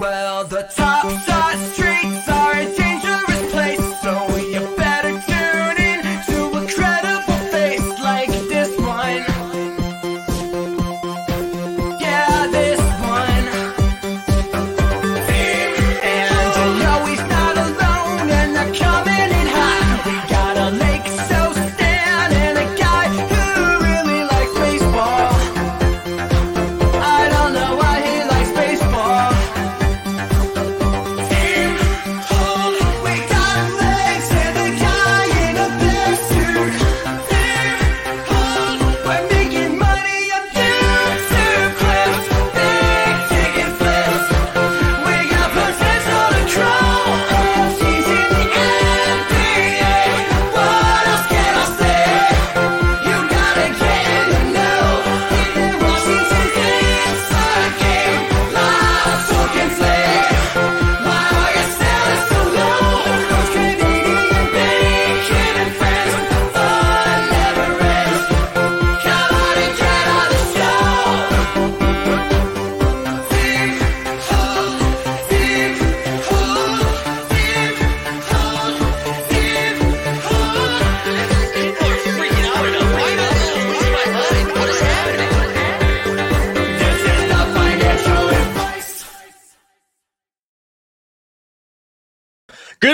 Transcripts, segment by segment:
Well, the top side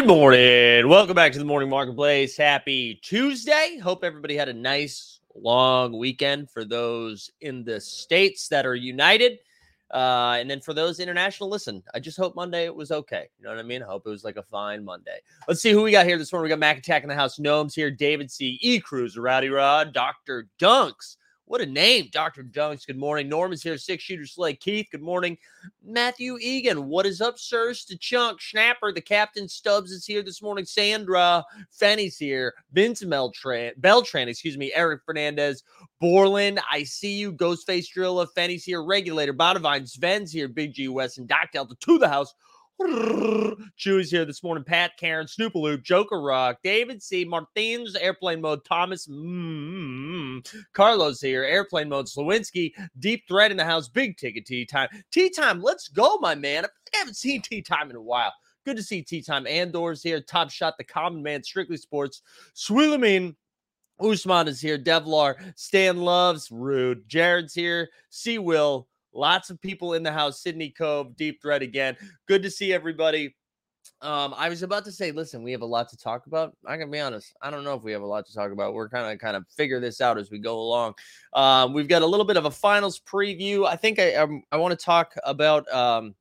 Good morning. Welcome back to the Morning Marketplace. Happy Tuesday. Hope everybody had a nice long weekend for those in the states that are united. Uh, and then for those international, listen, I just hope Monday it was okay. You know what I mean? I hope it was like a fine Monday. Let's see who we got here this morning. We got Mac Attack in the house, Gnomes here, David C. E. Cruz, Rowdy Rod, Dr. Dunks. What a name, Dr. Dunks. Good morning. Norman's here, six shooter Slay. Keith, good morning. Matthew Egan, what is up, sirs? To Chunk, Schnapper, the captain Stubbs is here this morning. Sandra, Fanny's here. Vince Beltran, Beltran, excuse me. Eric Fernandez, Borland, I see you. Ghostface Drilla, Fanny's here. Regulator, Botavine, Sven's here. Big G West and Doc Delta to the house. Chewy's here this morning. Pat, Karen, Snoopaloop, Joker Rock, David C. Martins, Airplane Mode, Thomas, mm, Carlos here, Airplane Mode, Slowinski, Deep Threat in the house, Big Ticket Tea Time. Tea Time, let's go, my man. I haven't seen Tea Time in a while. Good to see Tea Time. Andor's here, Top Shot, The Common Man, Strictly Sports, Swillamin, Usman is here, Devlar, Stan Loves, Rude, Jared's here, C Will, lots of people in the house, Sydney Cove, Deep Threat again. Good to see everybody. Um, I was about to say, listen, we have a lot to talk about. I can be honest, I don't know if we have a lot to talk about. We're kind of kind of figure this out as we go along. Um, we've got a little bit of a finals preview. I think I um, I want to talk about um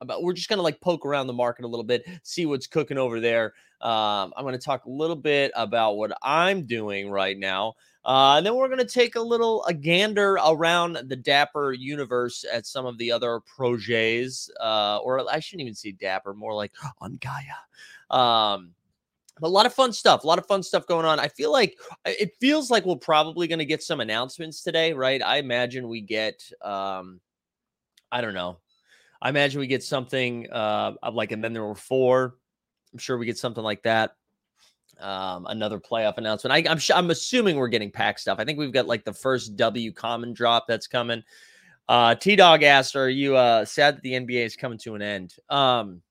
about we're just gonna like poke around the market a little bit, see what's cooking over there. Um, I'm gonna talk a little bit about what I'm doing right now. Uh, and then we're going to take a little a gander around the Dapper universe at some of the other projets, uh, or I shouldn't even say Dapper, more like on Gaia. Um, a lot of fun stuff, a lot of fun stuff going on. I feel like it feels like we're probably going to get some announcements today, right? I imagine we get, um, I don't know, I imagine we get something uh, like, and then there were four. I'm sure we get something like that um, another playoff announcement. I, I'm sh- I'm assuming we're getting pack stuff. I think we've got like the first W common drop that's coming. Uh, T Dog asked, "Are you uh, sad that the NBA is coming to an end?" Um,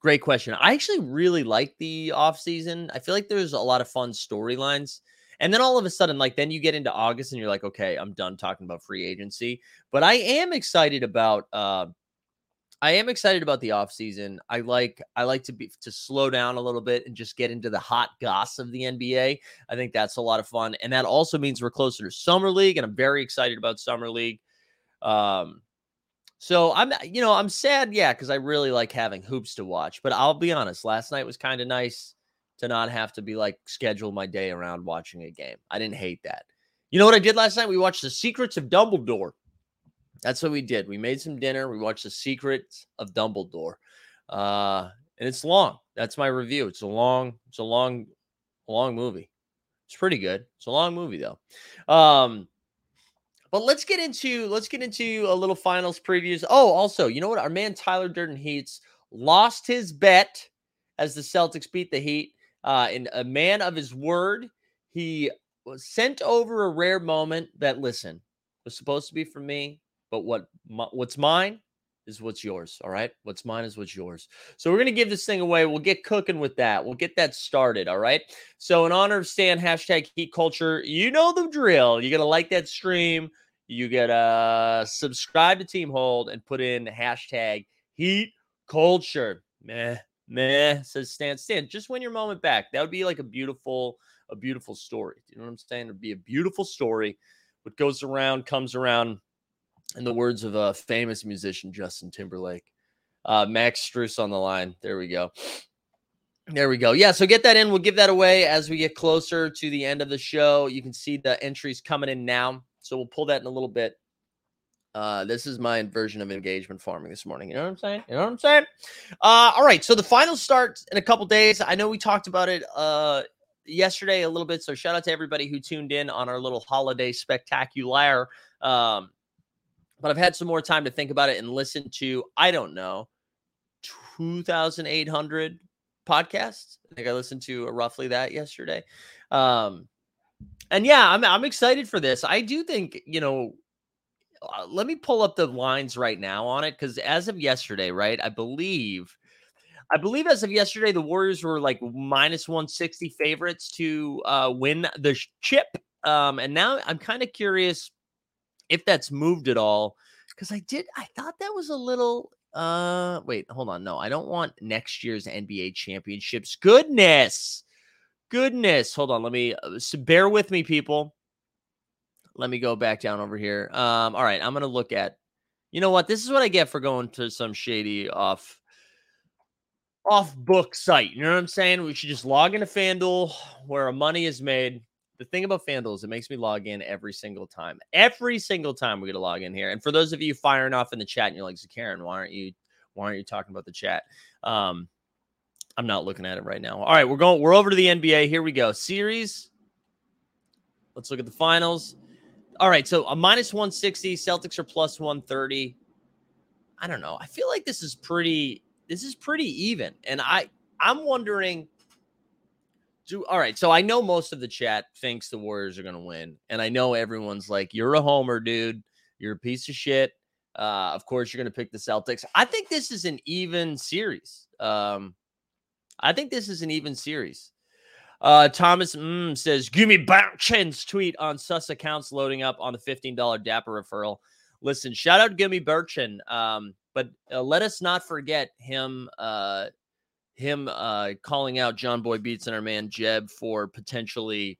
great question. I actually really like the off season. I feel like there's a lot of fun storylines. And then all of a sudden, like then you get into August and you're like, okay, I'm done talking about free agency. But I am excited about uh, I am excited about the offseason. I like I like to be to slow down a little bit and just get into the hot goss of the NBA. I think that's a lot of fun. And that also means we're closer to summer league and I'm very excited about summer league. Um so I'm you know, I'm sad yeah cuz I really like having hoops to watch, but I'll be honest, last night was kind of nice to not have to be like schedule my day around watching a game. I didn't hate that. You know what I did last night? We watched The Secrets of Dumbledore. That's what we did. We made some dinner. We watched The Secrets of Dumbledore. Uh, and it's long. That's my review. It's a long, it's a long, long movie. It's pretty good. It's a long movie though. Um, but let's get into let's get into a little finals previews. Oh, also, you know what? Our man Tyler Durden Heats lost his bet as the Celtics beat the Heat. Uh, in a man of his word, he was sent over a rare moment that listen was supposed to be for me, but what what's mine is what's yours. All right. What's mine is what's yours. So we're going to give this thing away. We'll get cooking with that. We'll get that started. All right. So, in honor of Stan, hashtag heat culture, you know the drill. You got to like that stream. You got to subscribe to Team Hold and put in hashtag heat culture. Meh, meh, says Stan. Stan, just win your moment back. That would be like a beautiful, a beautiful story. You know what I'm saying? It'd be a beautiful story. What goes around comes around in the words of a famous musician, Justin Timberlake. Uh, Max Struess on the line. There we go. There we go. Yeah, so get that in. We'll give that away as we get closer to the end of the show. You can see the entries coming in now. So we'll pull that in a little bit. Uh, this is my version of engagement farming this morning. You know what I'm saying? You know what I'm saying? Uh, all right. So the finals start in a couple days. I know we talked about it uh yesterday a little bit. So shout out to everybody who tuned in on our little holiday spectacular. Um, but I've had some more time to think about it and listen to, I don't know, 2,800 podcasts. I think I listened to roughly that yesterday. Um, and yeah, I'm, I'm excited for this. I do think, you know, uh, let me pull up the lines right now on it because as of yesterday, right, I believe. I believe as of yesterday, the Warriors were like minus 160 favorites to uh, win the chip. Um, and now I'm kind of curious if that's moved at all because i did i thought that was a little uh wait hold on no i don't want next year's nba championships. Goodness goodness hold on let me uh, so bear with me people. Let me go back down over here. Um all right i'm gonna look at you know what this is what i get for going to some shady off off book site you know what i'm saying? We should just log into fanduel where our money is made the thing about FanDuel is it makes me log in every single time. Every single time we get to log in here. And for those of you firing off in the chat and you're like, Karen, why aren't you why aren't you talking about the chat? Um, I'm not looking at it right now. All right, we're going, we're over to the NBA. Here we go. Series. Let's look at the finals. All right, so a minus 160, Celtics are plus 130. I don't know. I feel like this is pretty, this is pretty even. And I I'm wondering do all right. So I know most of the chat thinks the Warriors are going to win, and I know everyone's like, "You're a homer, dude. You're a piece of shit." Uh, of course, you're going to pick the Celtics. I think this is an even series. Um, I think this is an even series. Uh, Thomas mm, says, "Give me Burchin's tweet on sus accounts loading up on the fifteen dollar Dapper referral." Listen, shout out Gimme Burchin. Um, but uh, let us not forget him uh, him uh, calling out John Boy Beats and our man Jeb for potentially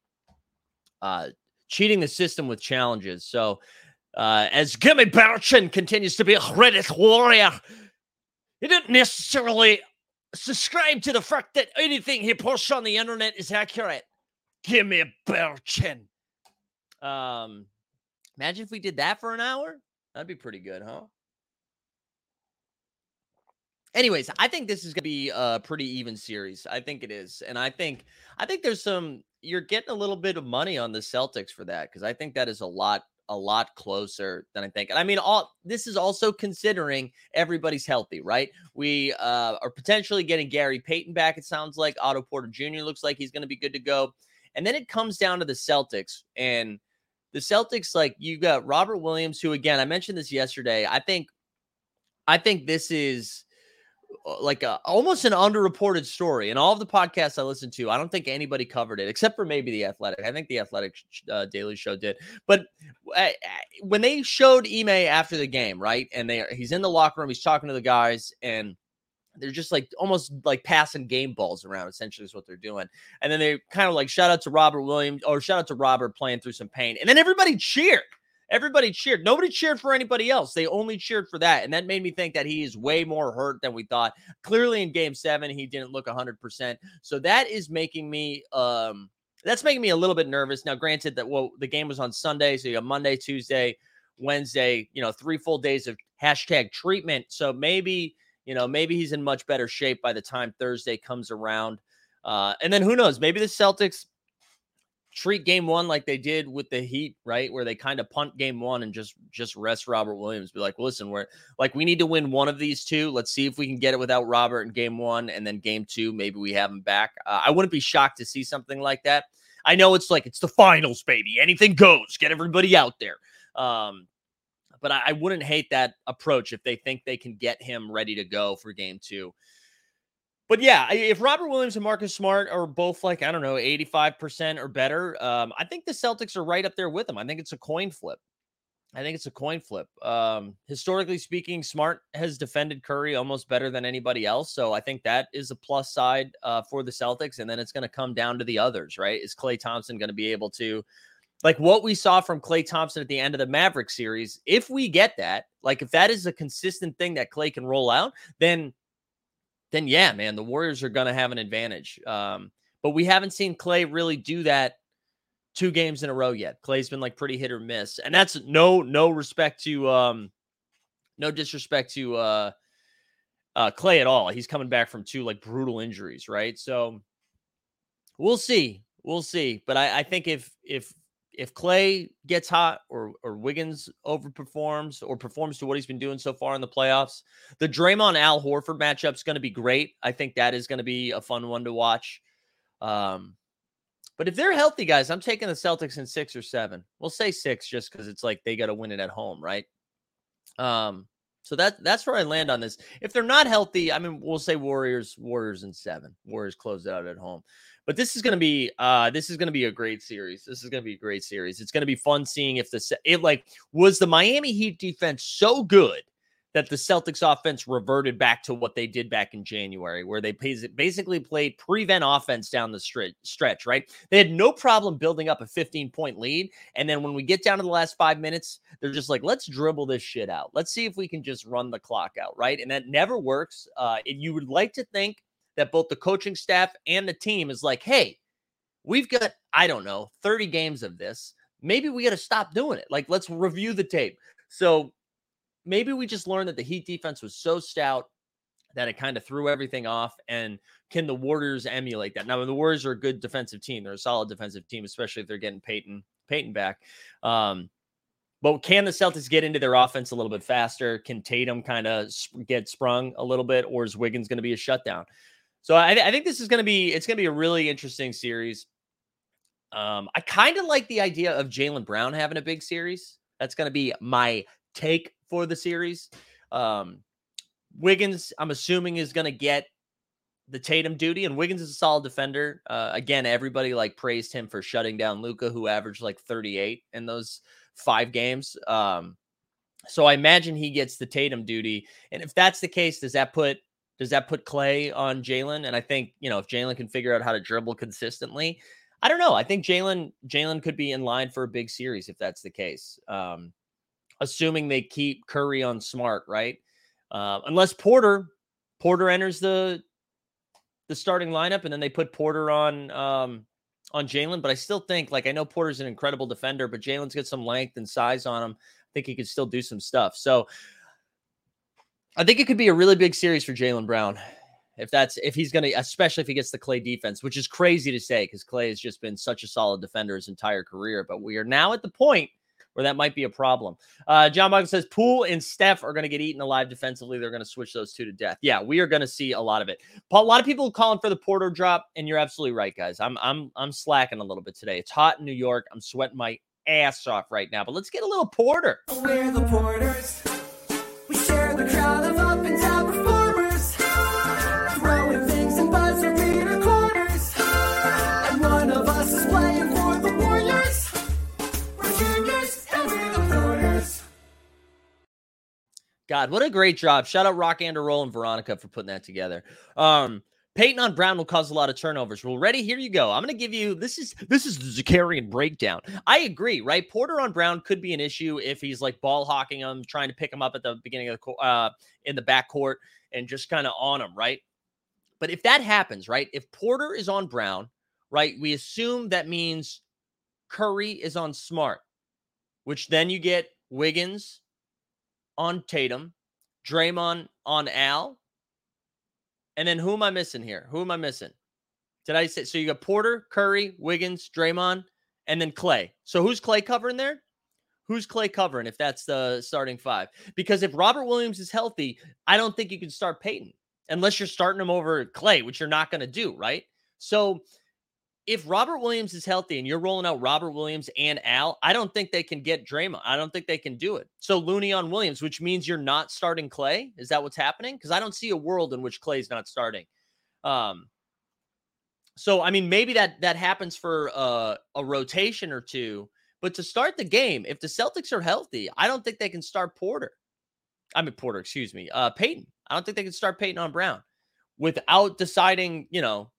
uh, cheating the system with challenges. So uh, as Gimme Burchin continues to be a Reddit warrior, he didn't necessarily subscribe to the fact that anything he posts on the internet is accurate. Gimme Burchin. Um, imagine if we did that for an hour. That'd be pretty good, huh? Anyways, I think this is going to be a pretty even series. I think it is, and I think I think there's some you're getting a little bit of money on the Celtics for that because I think that is a lot a lot closer than I think. And I mean, all this is also considering everybody's healthy, right? We uh, are potentially getting Gary Payton back. It sounds like Otto Porter Jr. looks like he's going to be good to go, and then it comes down to the Celtics and. The Celtics, like you got Robert Williams, who again I mentioned this yesterday. I think, I think this is like a, almost an underreported story. And all of the podcasts I listened to, I don't think anybody covered it except for maybe the Athletic. I think the Athletic uh, Daily Show did. But uh, when they showed Ime after the game, right, and they he's in the locker room, he's talking to the guys, and they're just like almost like passing game balls around. Essentially, is what they're doing. And then they kind of like shout out to Robert Williams or shout out to Robert playing through some pain, and then everybody cheered everybody cheered. Nobody cheered for anybody else. They only cheered for that. And that made me think that he is way more hurt than we thought. Clearly in game seven, he didn't look 100%. So that is making me, um, that's making me a little bit nervous. Now, granted that well, the game was on Sunday, so you have Monday, Tuesday, Wednesday, you know, three full days of hashtag treatment. So maybe, you know, maybe he's in much better shape by the time Thursday comes around. Uh, and then who knows? Maybe the Celtics treat game one like they did with the Heat, right? Where they kind of punt game one and just just rest Robert Williams. Be like, listen, we're like we need to win one of these two. Let's see if we can get it without Robert in game one, and then game two, maybe we have him back. Uh, I wouldn't be shocked to see something like that. I know it's like it's the finals, baby. Anything goes. Get everybody out there. Um, But I, I wouldn't hate that approach if they think they can get him ready to go for game two. But yeah, if Robert Williams and Marcus Smart are both like, I don't know, 85% or better, um, I think the Celtics are right up there with them. I think it's a coin flip. I think it's a coin flip. Um, historically speaking, Smart has defended Curry almost better than anybody else. So I think that is a plus side uh, for the Celtics. And then it's going to come down to the others, right? Is Klay Thompson going to be able to, like what we saw from Klay Thompson at the end of the Maverick series? If we get that, like if that is a consistent thing that Klay can roll out, then, then yeah, man, the Warriors are going to have an advantage. Um, but we haven't seen Klay really do that two games in a row yet. Klay's been like pretty hit or miss. And that's no no respect to um no disrespect to uh uh Klay at all. He's coming back from two like brutal injuries, right? So we'll see. We'll see. But I, I think if if if Klay gets hot or or Wiggins overperforms or performs to what he's been doing so far in the playoffs, the Draymond Al Horford matchup is going to be great. I think that is going to be a fun one to watch. Um, but if they're healthy, guys, I'm taking the Celtics in six or seven. We'll say six just because it's like they got to win it at home, right? Um, so that that's where I land on this. If they're not healthy, I mean, we'll say Warriors, Warriors in seven. Warriors close it out at home. But this is going to be uh this is going to be a great series. This is going to be a great series. It's going to be fun seeing if the it like was the Miami Heat defense so good that the Celtics offense reverted back to what they did back in January, where they basically played prevent offense down the stretch, right? They had no problem building up a 15 point lead. And then when we get down to the last five minutes, they're just like, let's dribble this shit out. Let's see if we can just run the clock out, right? And that never works. Uh, you would like to think that both the coaching staff and the team is like, hey, we've got, I don't know, 30 games of this. Maybe we got to stop doing it. Like, let's review the tape. So maybe we just learned that the Heat defense was so stout that it kind of threw everything off. And can the Warriors emulate that? Now, the Warriors are a good defensive team. They're a solid defensive team, especially if they're getting Payton Payton back. Um, but can the Celtics get into their offense a little bit faster? Can Tatum kind of get sprung a little bit, or is Wiggins going to be a shutdown? So I, I think this is going to be it's going to be a really interesting series. Um, I kind of like the idea of Jaylen Brown having a big series. That's going to be my take for the series. Um, Wiggins, I'm assuming, is going to get the Tatum duty, and Wiggins is a solid defender. Uh, again, everybody like praised him for shutting down Luka, who averaged like 38 in those five games. Um, so I imagine he gets the Tatum duty, and if that's the case, does that put does that put Klay on Jaylen? And I think you know if Jaylen can figure out how to dribble consistently, I don't know. I think Jaylen Jaylen could be in line for a big series if that's the case. Um, assuming they keep Curry on Smart, right? Uh, unless Porter Porter enters the the starting lineup and then they put Porter on um, on Jaylen. But I still think like I know Porter's an incredible defender, but Jaylen's got some length and size on him. I think he could still do some stuff. So I think it could be a really big series for Jaylen Brown. If that's if he's gonna, especially if he gets the Klay defense, which is crazy to say because Klay has just been such a solid defender his entire career. But we are now at the point where that might be a problem. Uh, John Michael says Poole and Steph are going to get eaten alive defensively. They're going to switch those two to death. Yeah, we are going to see a lot of it. A lot of people calling for the Porter drop, and you're absolutely right, guys. I'm I'm I'm slacking a little bit today. It's hot in New York. I'm sweating my ass off right now. But let's get a little Porter. We're the porters. God, what a great job. Shout out Rock and Roll and Veronica for putting that together. Um, Payton on Brown will cause a lot of turnovers. Well, ready? Here you go. I'm going to give you this is this is the Zakarian breakdown. I agree, right? Porter on Brown could be an issue if he's like ball hawking him, trying to pick him up at the beginning of the uh in the backcourt and just kind of on him, right? But if that happens, right? If Porter is on Brown, right? We assume that means Curry is on Smart, which then you get Wiggins on Tatum, Draymond on Al, and then who am I missing here? Who am I missing? Did I say so? You got Porter, Curry, Wiggins, Draymond, and then Klay. So who's Klay covering there? Who's Klay covering if that's the starting five? Because if Robert Williams is healthy, I don't think you can start Payton unless you're starting him over Klay, which you're not going to do, right? So if Robert Williams is healthy and you're rolling out Robert Williams and Al, I don't think they can get Draymond. I don't think they can do it. So Looney on Williams, which means you're not starting Klay. Is that what's happening? Because I don't see a world in which Klay's not starting. Um, so I mean, maybe that that happens for uh, a rotation or two. But to start the game, if the Celtics are healthy, I don't think they can start Porter. I mean Porter, excuse me, uh, Payton. I don't think they can start Payton on Brown without deciding, you know,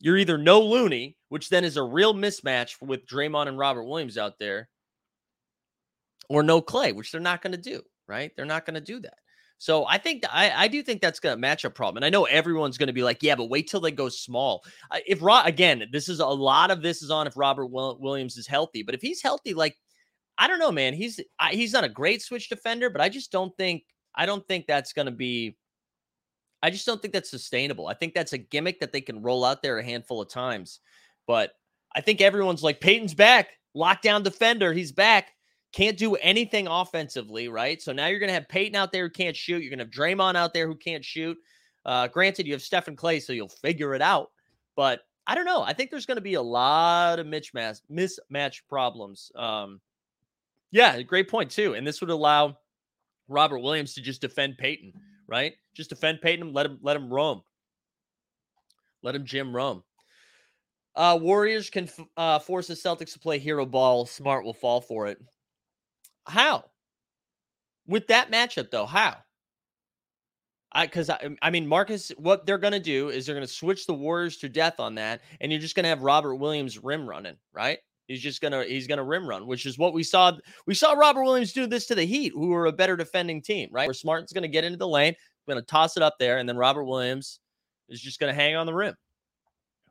you're either no Looney, which then is a real mismatch with Draymond and Robert Williams out there, or no Klay, which they're not going to do, right? They're not going to do that. So I think I, I do think that's going to match a problem. And I know everyone's going to be like, yeah, but wait till they go small. If Ro- again, this is a lot of this is on if Robert Williams is healthy, but if he's healthy, like I don't know, man, he's I, he's not a great switch defender, but I just don't think I don't think that's going to be. I just don't think that's sustainable. I think that's a gimmick that they can roll out there a handful of times, but I think everyone's like Payton's back, lockdown defender, he's back can't do anything offensively, right? So now you're going to have Payton out there who can't shoot. You're going to have Draymond out there who can't shoot. Uh, granted, you have Stephen Klay, so you'll figure it out. But I don't know. I think there's going to be a lot of mismatch mismatch problems. Um, yeah, great point too. And this would allow Robert Williams to just defend Payton, right? Just defend Payton, let him let him roam, let him Jim roam. Uh, Warriors can f- uh, force the Celtics to play hero ball. Smart will fall for it. How? With that matchup, though, how? I because I, I mean Marcus, what they're gonna do is they're gonna switch the Warriors to death on that, and you're just gonna have Robert Williams rim running, right? He's just gonna he's gonna rim run, which is what we saw. We saw Robert Williams do this to the Heat, who were a better defending team, right? Where Smart's gonna get into the lane, gonna toss it up there, and then Robert Williams is just gonna hang on the rim.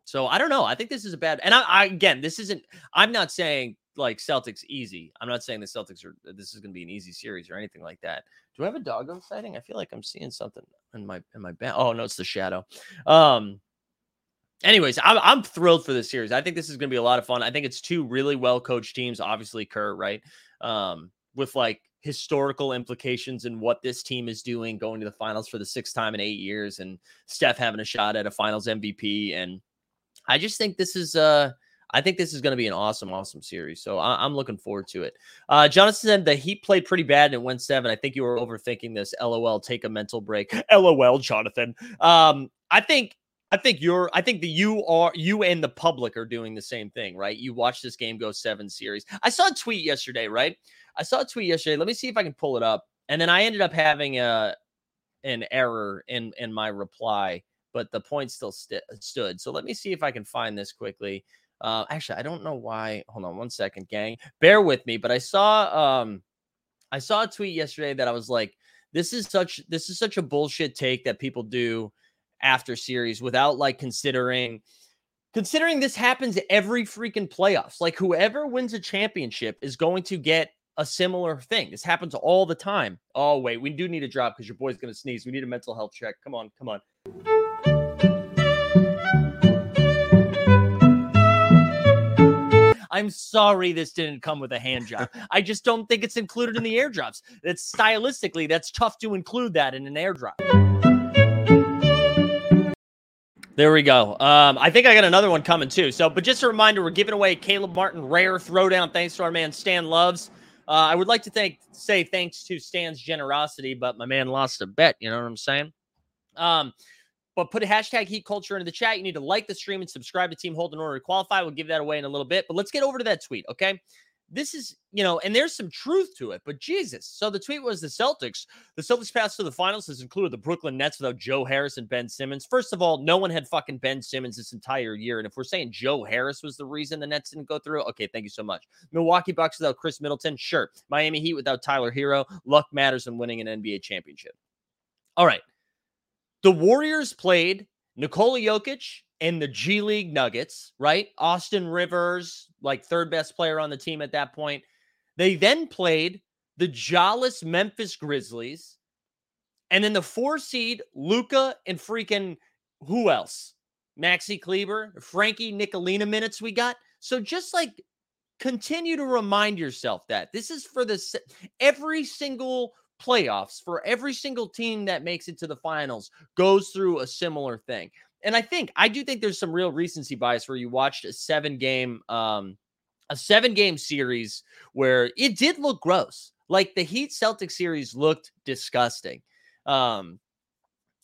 So I don't know. I think this is a bad. And I, I again, this isn't. I'm not saying like Celtics easy. I'm not saying the Celtics are. This is to be an easy series or anything like that. Do I have a doggo sighting? I feel like I'm seeing something in my in my band. Oh no, it's the shadow. Um. Anyways, I'm I'm thrilled for this series. I think this is going to be a lot of fun. I think it's two really well coached teams. Obviously, Kerr, right? Um, with like historical implications in what this team is doing, going to the finals for the sixth time in eight years, and Steph having a shot at a Finals MVP and I just think this is uh I think this is going to be an awesome, awesome series. So I- am looking forward to it. Uh, Jonathan said the Heat played pretty bad and went seven. I think you were overthinking this. LOL. Take a mental break. LOL, Jonathan. Um, I think I think you're I think the you are you and the public are doing the same thing, right? You watch this game go seven series. I saw a tweet yesterday, right? I saw a tweet yesterday. Let me see if I can pull it up. And then I ended up having a an error in in my reply but the point still st- stood. So let me see if I can find this quickly. Uh, actually, I don't know why. Hold on one second, gang. Bear with me. But I saw um, I saw a tweet yesterday that I was like, this is such this is such a bullshit take that people do after series without like considering considering this happens every freaking playoffs. Like whoever wins a championship is going to get a similar thing. This happens all the time. Oh wait, we do need a drop because your boy's gonna sneeze. We need a mental health check. Come on, come on. I'm sorry this didn't come with a hand job. I just don't think it's included in the airdrops. That's stylistically, that's tough to include that in an airdrop. There we go. Um, I think I got another one coming too. So, but just a reminder, we're giving away Caleb Martin rare throwdown. Thanks to our man Stan Loves. Uh, I would like to thank say thanks to Stan's generosity, but my man lost a bet. You know what I'm saying? Um, but put a hashtag heat culture into the chat. You need to like the stream and subscribe to Team Hold in order to qualify. We'll give that away in a little bit. But let's get over to that tweet, okay? This is, you know, and there's some truth to it, but Jesus. So the tweet was the Celtics. The Celtics pass to the finals has included the Brooklyn Nets without Joe Harris and Ben Simmons. First of all, no one had fucking Ben Simmons this entire year. And if we're saying Joe Harris was the reason the Nets didn't go through, okay, thank you so much. Milwaukee Bucks without Khris Middleton, sure. Miami Heat without Tyler Herro. Luck matters in winning an NBA championship. All right. The Warriors played Nikola Jokic and the G League Nuggets, right? Austin Rivers, like third best player on the team at that point. They then played the jawless Memphis Grizzlies, and then the four seed Luka and freaking who else? Maxi Kleber, Frankie Ntilikina minutes we got. So just like continue to remind yourself that this is for the every single playoffs for every single team that makes it to the finals goes through a similar thing. And I think I do think there's some real recency bias where you watched a seven game um a seven game series where it did look gross. Like the Heat Celtic series looked disgusting. Um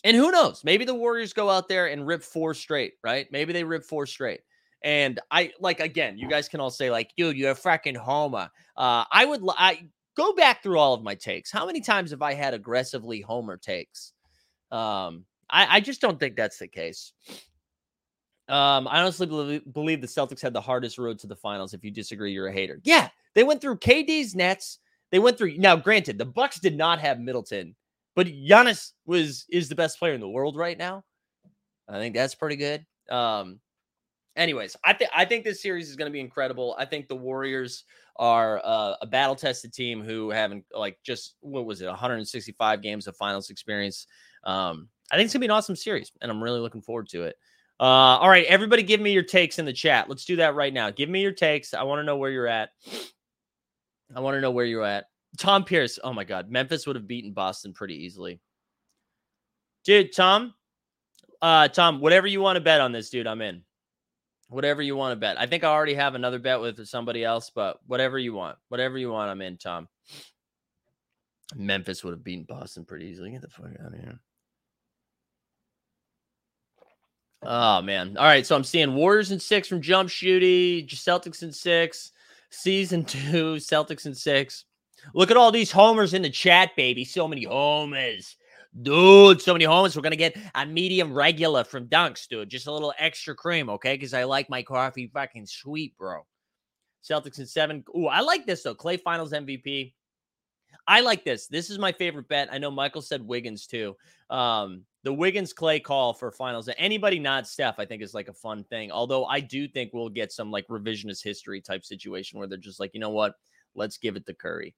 and who knows? Maybe the Warriors go out there and rip four straight, right? Maybe they rip four straight. And I like again, you guys can all say like, dude, you're a freaking homer. Uh, I would I go back through all of my takes. How many times have I had aggressively homer takes? Um, I, I just don't think that's the case. Um, I honestly believe, believe the Celtics had the hardest road to the finals. If you disagree, you're a hater. Yeah, they went through KD's Nets. They went through now. Granted, the Bucks did not have Middleton, but Giannis was is the best player in the world right now. I think that's pretty good. Um, anyways, I think I think this series is going to be incredible. I think the Warriors are uh, a battle tested team who haven't like just what was it 165 games of finals experience. Um, I think it's gonna be an awesome series, and I'm really looking forward to it. Uh, all right, everybody, give me your takes in the chat. Let's do that right now. Give me your takes. I want to know where you're at. I want to know where you're at. Tom Pierce. Oh my God, Memphis would have beaten Boston pretty easily. Dude, Tom, uh, Tom, whatever you want to bet on this, dude, I'm in. Whatever you want to bet. I think I already have another bet with somebody else, but whatever you want, whatever you want, I'm in, Tom. Memphis would have beaten Boston pretty easily. Get the fuck out of here. Oh man. All right. So I'm seeing Warriors in six from jump shooty, Celtics in six, season two, Celtics in six. Look at all these homers in the chat, baby. So many homers. Dude, so many homers. We're gonna get a medium regular from Dunks, dude. Just a little extra cream, okay? Because I like my coffee fucking sweet, bro. Celtics in seven. Ooh, I like this though. Klay Finals MVP. I like this. This is my favorite bet. I know Michael said Wiggins too. Um, the Wiggins Klay call for finals. Anybody not Steph, I think is like a fun thing. Although I do think we'll get some like revisionist history type situation where they're just like, you know what? Let's give it to Curry.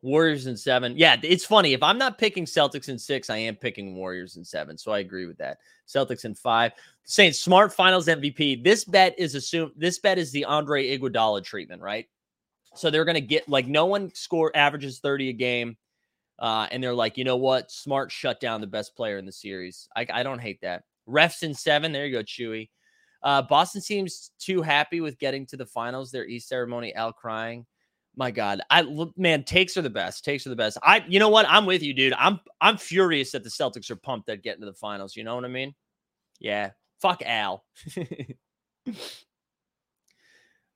Warriors in seven. Yeah, it's funny. If I'm not picking Celtics in six, I am picking Warriors in seven. So I agree with that. Celtics in five. Saying smart finals MVP. This bet is assumed this bet is the Andre Iguodala treatment, right? So they're gonna get like no one score averages 30 a game. Uh, and they're like, you know what? Smart shut down the best player in the series. I, I don't hate that. Refs in seven. There you go, Chewy. Uh, Boston seems too happy with getting to the finals. Their East ceremony, Al crying. My God, I man, takes are the best. Takes are the best. I, you know what? I'm with you, dude. I'm, I'm furious that the Celtics are pumped at getting to the finals. You know what I mean? Yeah. Fuck Al.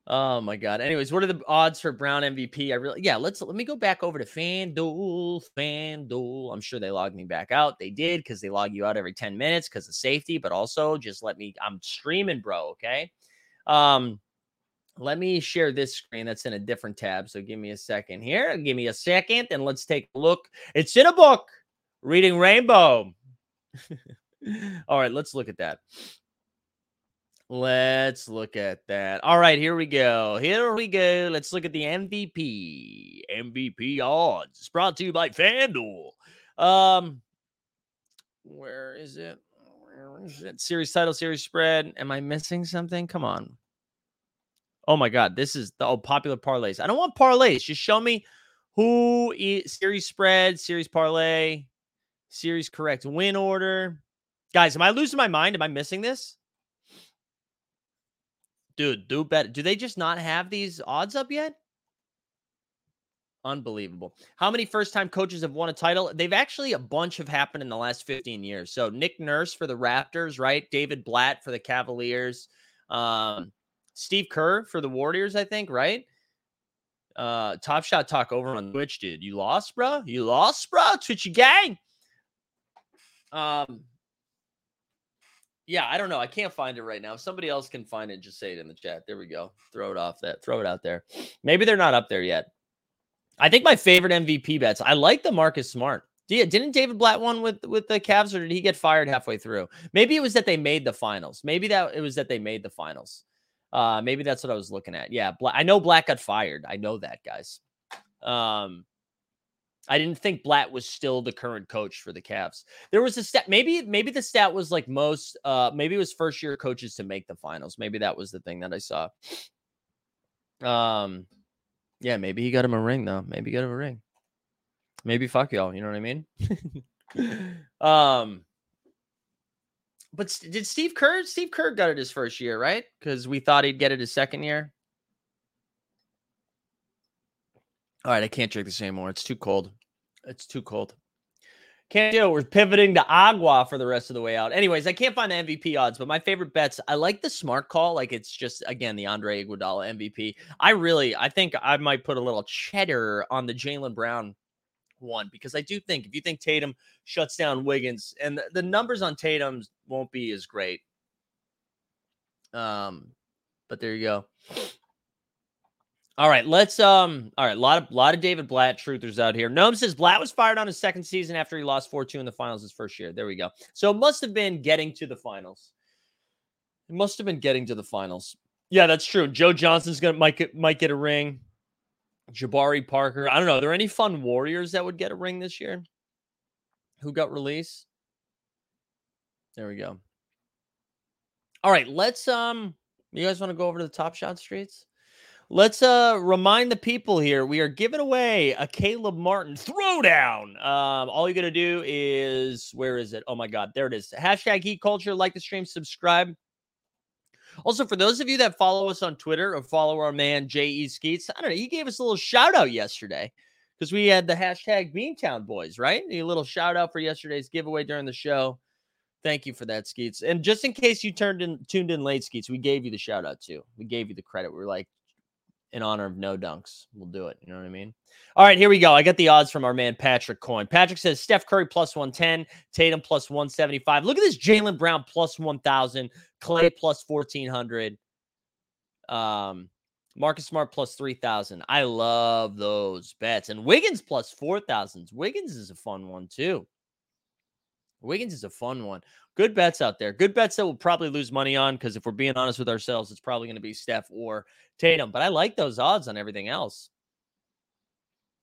Oh my god. Anyways, what are the odds for Brown MVP? I really yeah, let's let me go back over to FanDuel. FanDuel. I'm sure they logged me back out. They did because they log you out every 10 minutes because of safety, but also just let me I'm streaming, bro. Okay. Um, let me share this screen that's in a different tab. So give me a second here. Give me a second and let's take a look. It's in a book, Reading Rainbow. All right, let's look at that. Let's look at that. All right, here we go. Here we go. Let's look at the MVP. MVP odds. It's brought to you by FanDuel. Um, where is it? Where is it? Series title, series spread. Am I missing something? Come on. Oh my god, this is the oh, popular parlays. I don't want parlays. Just show me who is series spread, series parlay, series correct win order. Guys, am I losing my mind? Am I missing this? Dude, do better. Do they just not have these odds up yet? Unbelievable. How many first time coaches have won a title? They've actually a bunch have happened in the last 15 years. So Nick Nurse for the Raptors, right? David Blatt for the Cavaliers. Um, Steve Kerr for the Warriors, I think, right? Uh, Top Shot Talk over on Twitch, dude. You lost, bro? You lost, bro? Twitchy gang. Um, yeah, I don't know. I can't find it right now. If somebody else can find it, just say it in the chat. There we go. Throw it off that. Throw it out there. Maybe they're not up there yet. I think my favorite MVP bets. I like the Marcus Smart. Didn't David Blatt one with with the Cavs, or did he get fired halfway through? Maybe it was that they made the finals. Maybe that it was that they made the finals. Uh, maybe that's what I was looking at. Yeah, Blatt, I know Black got fired. I know that, guys. Um, I didn't think Blatt was still the current coach for the Cavs. There was a stat, maybe, maybe the stat was like most, uh, maybe it was first year coaches to make the finals. Maybe that was the thing that I saw. Um, yeah, maybe he got him a ring though. Maybe he got him a ring. Maybe fuck y'all. You know what I mean? um, But did Steve Kerr? Steve Kerr got it his first year, right? Because we thought he'd get it his second year. All right, I can't drink this anymore. It's too cold. It's too cold. Can't do it. We're pivoting to agua for the rest of the way out. Anyways, I can't find the MVP odds, but my favorite bets, I like the smart call. Like it's just again the Andre Iguodala MVP. I really, I think I might put a little cheddar on the Jaylen Brown one because I do think if you think Tatum shuts down Wiggins, and the, the numbers on Tatum won't be as great. Um, but there you go. All right, let's um. All right, a lot of lot of David Blatt truthers out here. Gnome says Blatt was fired on his second season after he lost four two in the finals his first year. There we go. So it must have been getting to the finals. It must have been getting to the finals. Yeah, that's true. Joe Johnson's gonna might get might get a ring. Jabari Parker. I don't know. Are there any fun Warriors that would get a ring this year? Who got released? There we go. All right, let's um. You guys want to go over to the Top Shot streets? Let's uh remind the people here we are giving away a Caleb Martin throwdown. Um, all you gotta do is where is it? Oh my god, there it is. Hashtag Heat Culture. Like the stream, subscribe. Also, for those of you that follow us on Twitter or follow our man J.E. Skeets, I don't know, he gave us a little shout out yesterday because we had the hashtag Beantown Boys, right? A little shout out for yesterday's giveaway during the show. Thank you for that, Skeets. And just in case you turned in tuned in late, Skeets, we gave you the shout out too. We gave you the credit. We were like, in honor of no dunks, we'll do it. You know what I mean? All right, here we go. I got the odds from our man Patrick Coin. Patrick says Steph Curry plus 110, Tatum plus 175. Look at this Jaylen Brown plus 1,000, Klay plus 1,400, um, Marcus Smart plus 3,000. I love those bets. And Wiggins plus 4,000. Wiggins is a fun one too. Wiggins is a fun one. Good bets out there. Good bets that we'll probably lose money on because if we're being honest with ourselves, it's probably going to be Steph or Tatum. But I like those odds on everything else.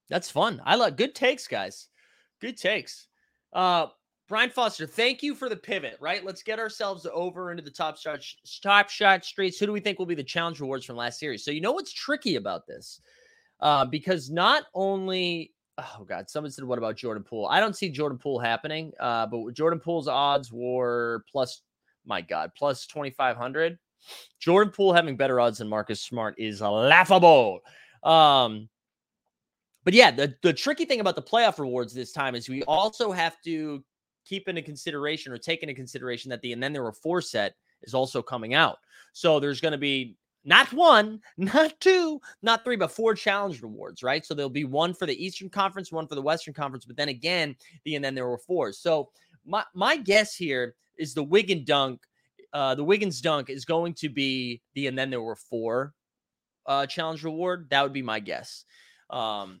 That's fun. I like good takes, guys. Good takes. Uh Brian Foster, thank you for the pivot, right? Let's get ourselves over into the top shot top shot streets. Who do we think will be the challenge rewards from last series? So you know what's tricky about this? Uh, because not only oh god, someone said what about Jordan Poole? I don't see Jordan Poole happening. Uh, but Jordan Poole's odds were plus my god, plus 2500. Jordan Poole having better odds than Marcus Smart is laughable. Um, but yeah, the, the tricky thing about the playoff rewards this time is we also have to keep into consideration or take into consideration that the and then there were four set is also coming out. So there's going to be not one, not two, not three, but four challenge rewards, right? So there'll be one for the Eastern Conference, one for the Western Conference, but then again, the and then there were four. So my my guess here is the Wiggin dunk, uh, the Wiggins dunk is going to be the and then there were four uh challenge reward. That would be my guess. Um,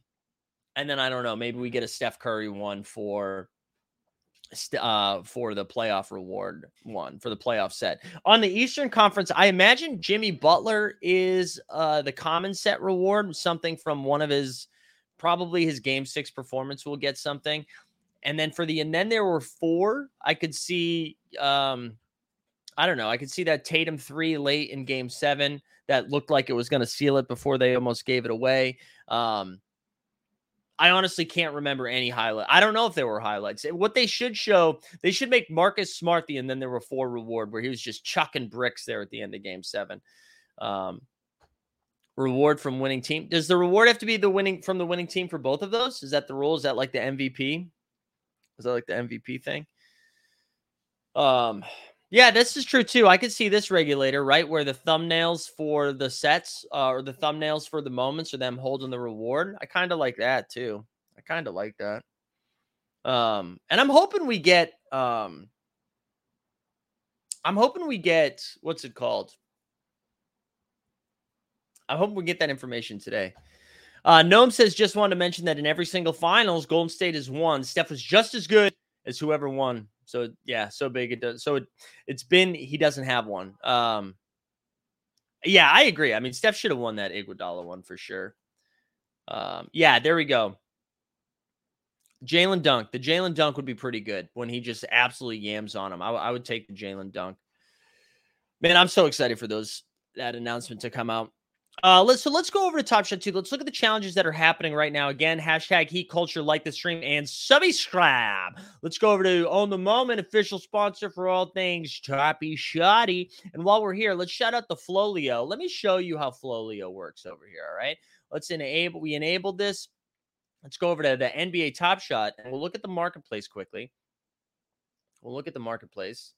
and then I don't know, maybe we get a Steph Curry one for uh for the playoff reward one for the playoff set. On the Eastern Conference, I imagine Jimmy Butler is uh the common set reward, something from one of his probably his game 6 performance will get something. And then for the and then there were four, I could see um I don't know, I could see that Tatum 3 late in game 7 that looked like it was going to seal it before they almost gave it away. Um I honestly can't remember any highlight. I don't know if there were highlights. What they should show, they should make Marcus Smart the and then there were four reward where he was just chucking bricks there at the end of game seven. Um, reward from winning team. Does the reward have to be the winning from the winning team for both of those? Is that the rule? Is that like the MVP? Is that like the MVP thing? Um, yeah, this is true too. I could see this regulator, right? Where the thumbnails for the sets uh, or the thumbnails for the moments are them holding the reward. I kind of like that too. I kind of like that. Um, and I'm hoping we get um I'm hoping we get what's it called? I hope we get that information today. Uh Gnome says just wanted to mention that in every single finals, Golden State has won. Steph was just as good as whoever won. So yeah, so big it does. So it, it's been he doesn't have one. Um yeah, I agree. I mean, Steph should have won that Iguodala one for sure. Um, yeah, there we go. Jaylen Dunk. The Jaylen Dunk would be pretty good when he just absolutely yams on him. I, I would take the Jaylen Dunk. Man, I'm so excited for those that announcement to come out. Uh, let's so let's go over to Top Shot 2. Let's look at the challenges that are happening right now. Again, hashtag heat culture, like the stream, and subscribe. Let's go over to Own the Moment, official sponsor for all things Choppy Shoddy. And while we're here, let's shout out the Flowlio. Let me show you how Flowlio works over here. All right. Let's enable we enabled this. Let's go over to the NBA Top Shot and we'll look at the marketplace quickly. We'll look at the marketplace.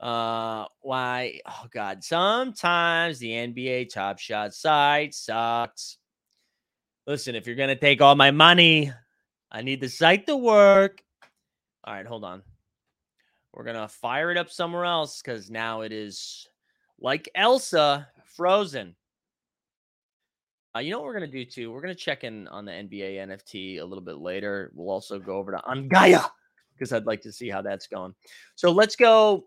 Uh, why? Oh God! Sometimes the NBA Top Shot site sucks. Listen, if you're gonna take all my money, I need the site to work. All right, hold on. We're gonna fire it up somewhere else because now it is like Elsa frozen. Uh, you know what we're gonna do too? We're gonna check in on the NBA NFT a little bit later. We'll also go over to Angaya because I'd like to see how that's going. So let's go.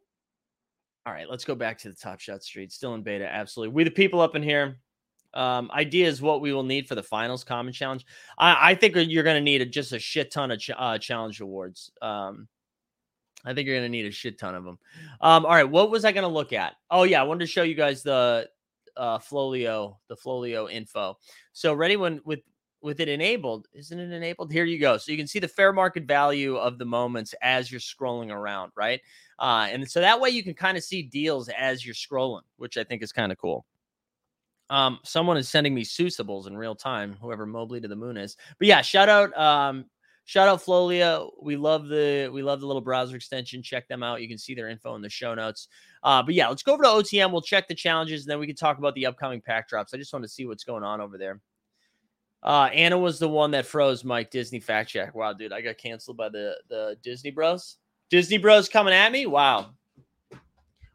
All right, let's go back to the Top Shot Street. Still in beta, absolutely. We the people up in here. Um, idea is what we will need for the finals common challenge. I, I think you're going to need a, just a shit ton of ch- uh, challenge awards. Um, I think you're going to need a shit ton of them. Um, all right, what was I going to look at? Oh yeah, I wanted to show you guys the uh, Flowlio, the Flowlio info. So ready when with with it enabled, isn't it enabled? Here you go. So you can see the fair market value of the moments as you're scrolling around, right? Uh, and so that way you can kind of see deals as you're scrolling, which I think is kind of cool. Um, someone is sending me Susables in real time, whoever Mobley to the moon is. But yeah, shout out, um, shout out Flowlio. We love the we love the little browser extension. Check them out. You can see their info in the show notes. Uh, but yeah, let's go over to OTM. We'll check the challenges, and then we can talk about the upcoming pack drops. I just want to see what's going on over there. Uh, Anna was the one that froze Mike Disney fact check. Wow, dude, I got canceled by the the Disney Bros. Disney Bros coming at me. Wow,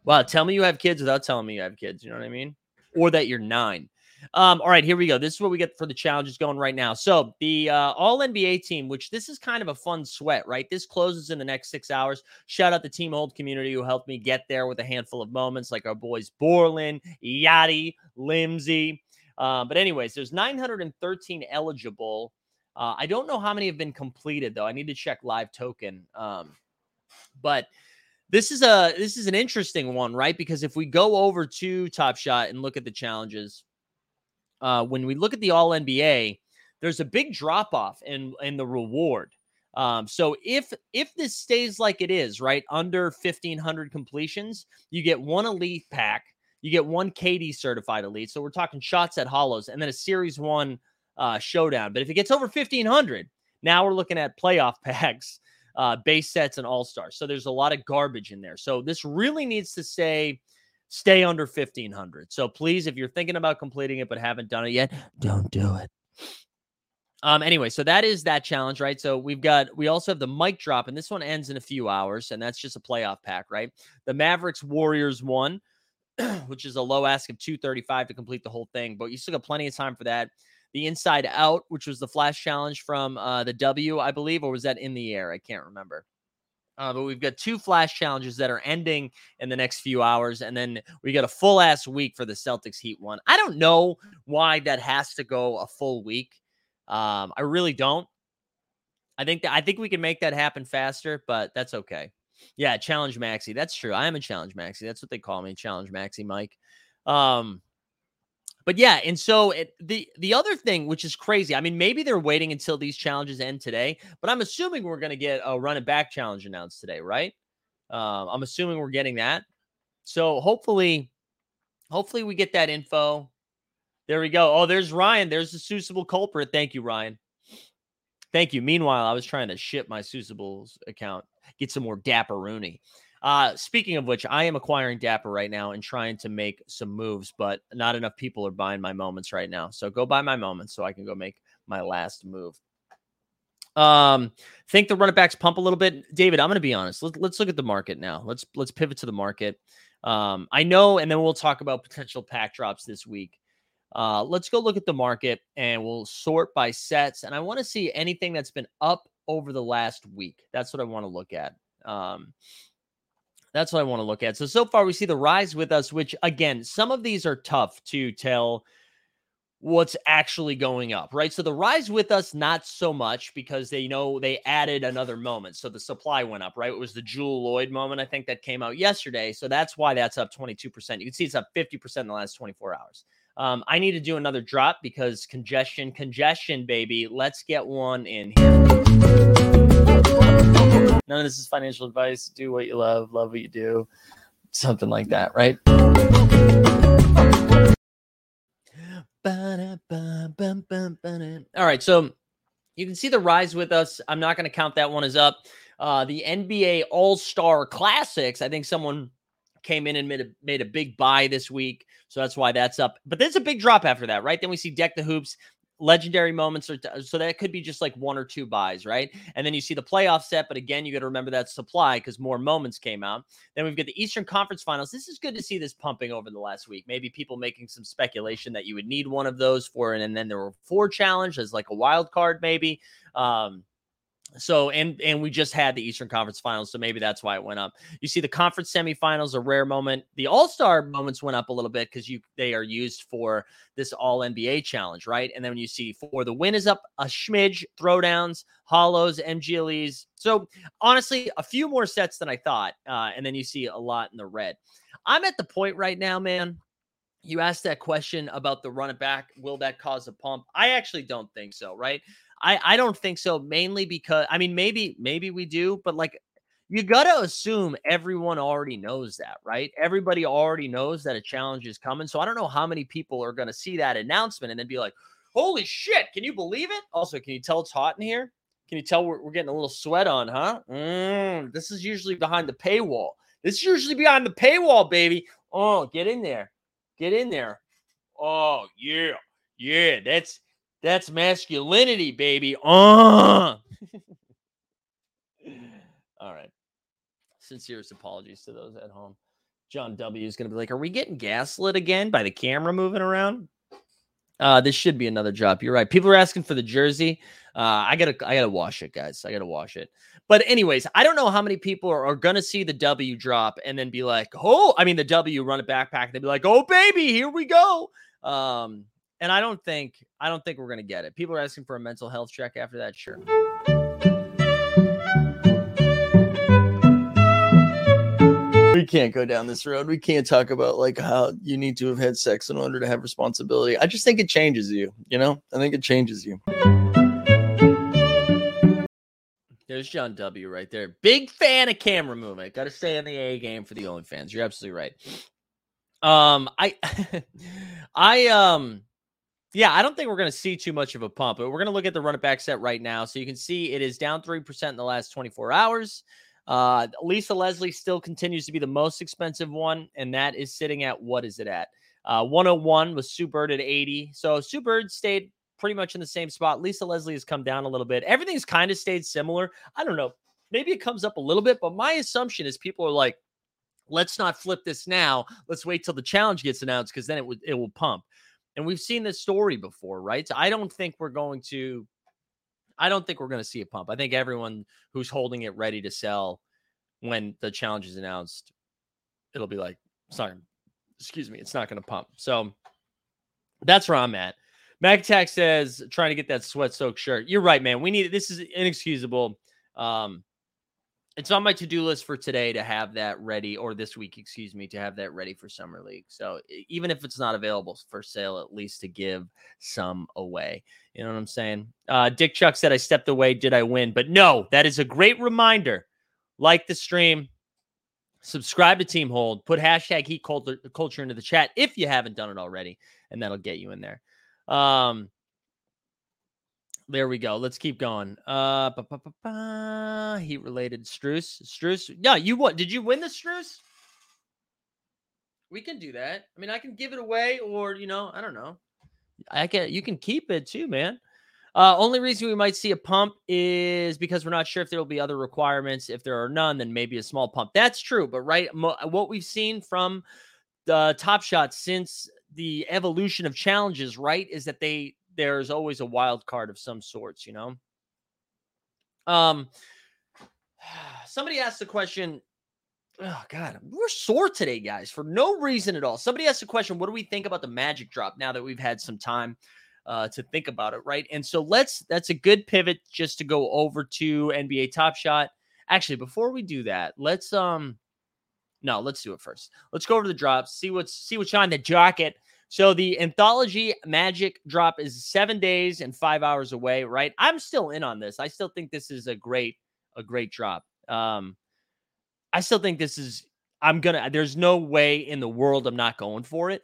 wow. Tell me you have kids without telling me you have kids. You know what I mean? Or that you're nine. Um, all right, here we go. This is what we get for the challenges going right now. So the uh, All NBA team, which this is kind of a fun sweat, right? This closes in the next six hours. Shout out the Team Hold community who helped me get there with a handful of moments, like our boys Borland, Yachty, Limsey. Um, but anyways, there's 913 eligible. Uh, I don't know how many have been completed though. I need to check live token. Um, but this is a this is an interesting one, right? Because if we go over to Top Shot and look at the challenges, uh, when we look at the All NBA, there's a big drop off in in the reward. Um, so if if this stays like it is, right, under 1500 completions, you get one elite pack, you get one KD certified elite. So we're talking shots at hollows, and then a series one uh, showdown. But if it gets over 1500, now we're looking at playoff packs, uh, base sets, and all stars. So there's a lot of garbage in there. So this really needs to say stay under 1500. So please, if you're thinking about completing it but haven't done it yet, don't do it. Um, anyway, so that is that challenge, right? So we've got we also have the mic drop, and this one ends in a few hours, and that's just a playoff pack, right? The Mavericks Warriors one, which is a low ask of 235 to complete the whole thing, but you still got plenty of time for that. The Inside Out, which was the flash challenge from uh, the W, I believe, or was that in the air? I can't remember. Uh, but we've got two flash challenges that are ending in the next few hours, and then we got a full ass week for the Celtics Heat one. I don't know why that has to go a full week. Um, I really don't. I think that I think we can make that happen faster, but that's okay. Yeah, challenge Maxi. That's true. I am a challenge Maxi. That's what they call me, challenge Maxi, Mike. Um, but yeah, and so it, the the other thing, which is crazy, I mean, maybe they're waiting until these challenges end today, but I'm assuming we're going to get a run back challenge announced today, right? Um, I'm assuming we're getting that. So hopefully, hopefully we get that info. There we go. Oh, there's Ryan. There's the Susible culprit. Thank you, Ryan. Thank you. Meanwhile, I was trying to ship my Susibles account, get some more Dapper Rooney. Uh, speaking of which, I am acquiring Dapper right now and trying to make some moves, but not enough people are buying my moments right now. So go buy my moments so I can go make my last move. Um, think the running backs pump a little bit. David, I'm going to be honest. Let's let's look at the market now. Let's let's pivot to the market. Um, I know, and then we'll talk about potential pack drops this week. Uh, let's go look at the market and we'll sort by sets. And I want to see anything that's been up over the last week. That's what I want to look at. Um, that's what I want to look at. So, so far we see the rise with us, which again, some of these are tough to tell what's actually going up, right? So the rise with us, not so much because they know they added another moment. So the supply went up, right? It was the Jewell Loyd moment, I think, that came out yesterday. So that's why that's up 22%. You can see it's up 50% in the last 24 hours. Um, I need to do another drop because congestion, congestion, baby. Let's get one in here. None of this is financial advice. Do what you love, love what you do, something like that, right? All right, so you can see the rise with us. I'm not going to count that one as up. Uh, the NBA All Star Classics. I think someone came in and made a made a big buy this week, so that's why that's up. But there's a big drop after that, right? Then we see Deck the Hoops, legendary moments, or so that could be just like one or two buys, right? And then you see the playoff set, but again, you got to remember that supply because more moments came out. Then we've got the Eastern Conference Finals. This is good to see this pumping over the last week. Maybe people making some speculation that you would need one of those for, and, and then there were four challenge as like a wild card, maybe. Um, so and and we just had the Eastern Conference Finals, so maybe that's why it went up. You see the conference semifinals, a rare moment. The All Star moments went up a little bit because you they are used for this All NBA challenge, right? And then when you see for the win is up a smidge, throwdowns, hollows, MGLEs. So honestly, a few more sets than I thought, uh, and then you see a lot in the red. I'm at the point right now, man. You asked that question about the run it back. Will that cause a pump? I actually don't think so, right? I I don't think so. Mainly because I mean maybe maybe we do, but like you got to assume everyone already knows that, right? Everybody already knows that a challenge is coming. So I don't know how many people are going to see that announcement and then be like, "Holy shit! Can you believe it?" Also, can you tell it's hot in here? Can you tell we're, we're getting a little sweat on, huh? Mm, this is usually behind the paywall. This is usually behind the paywall, baby. Oh, get in there. Get in there. Oh, yeah. Yeah, that's that's masculinity, baby. Uh. All right. Sincerest apologies to those at home. John W is going to be like, "Are we getting gaslit again by the camera moving around?" Uh, this should be another drop. You're right. People are asking for the jersey. Uh, I gotta, I gotta wash it, guys. I gotta wash it. But anyways, I don't know how many people are, are gonna see the W drop and then be like, "Oh, I mean the W run a backpack." They'd be like, "Oh, baby, here we go." Um, and I don't think, I don't think we're gonna get it. People are asking for a mental health check after that. Sure. we can't go down this road. We can't talk about like how you need to have had sex in order to have responsibility. I just think it changes you, you know? I think it changes you. There's John W right there. Big fan of camera movement. Got to stay in the A game for the OnlyFans. You're absolutely right. Um, I, I, um, yeah, I don't think we're going to see too much of a pump, but we're going to look at the run it back set right now. So you can see it is down 3% in the last 24 hours. Uh, Lisa Leslie still continues to be the most expensive one, and that is sitting at what is it at? Uh, 101 with Sue Bird at 80. So Sue Bird stayed pretty much in the same spot. Lisa Leslie has come down a little bit. Everything's kind of stayed similar. I don't know. Maybe it comes up a little bit, but my assumption is people are like, let's not flip this now. Let's wait till the challenge gets announced because then it would it will pump. And we've seen this story before, right? So I don't think we're going to I don't think we're going to see a pump. I think everyone who's holding it ready to sell when the challenge is announced, it'll be like, sorry, excuse me, it's not going to pump. So that's where I'm at. MagTac says trying to get that sweat soaked shirt. You're right, man. We need this is inexcusable. Um, it's on my to-do list for today to have that ready, or this week, excuse me, to have that ready for summer league. So even if it's not available for sale, at least to give some away. You know what I'm saying? Uh, Dick Chuck said I stepped away. Did I win? But no, that is a great reminder. Like the stream, subscribe to Team Hold, put hashtag Heat culture into the chat if you haven't done it already, and that'll get you in there. Um, there we go. Let's keep going. Uh, heat related Struce. Struce. Yeah, you what? Did you win the Struce? We can do that. I mean, I can give it away, or you know, I don't know. I can. You can keep it too, man. Uh, only reason we might see a pump is because we're not sure if there will be other requirements. If there are none, then maybe a small pump. That's true. But right, mo- what we've seen from the Top Shot since the evolution of challenges, right, is that they there's always a wild card of some sorts, you know. Um, somebody asked the question. Oh God, we're sore today, guys, for no reason at all. Somebody asked the question, "What do we think about the Magic drop?" Now that we've had some time uh, to think about it, right? And so let's. That's a good pivot just to go over to NBA Top Shot. Actually, before we do that, let's um, no, let's do it first. Let's go over the drops, see what's see what's on the jacket So the anthology magic drop is seven days and five hours away, right? I'm still in on this. I still think this is a great, a great drop. Um, I still think this is. I'm gonna. There's no way in the world I'm not going for it.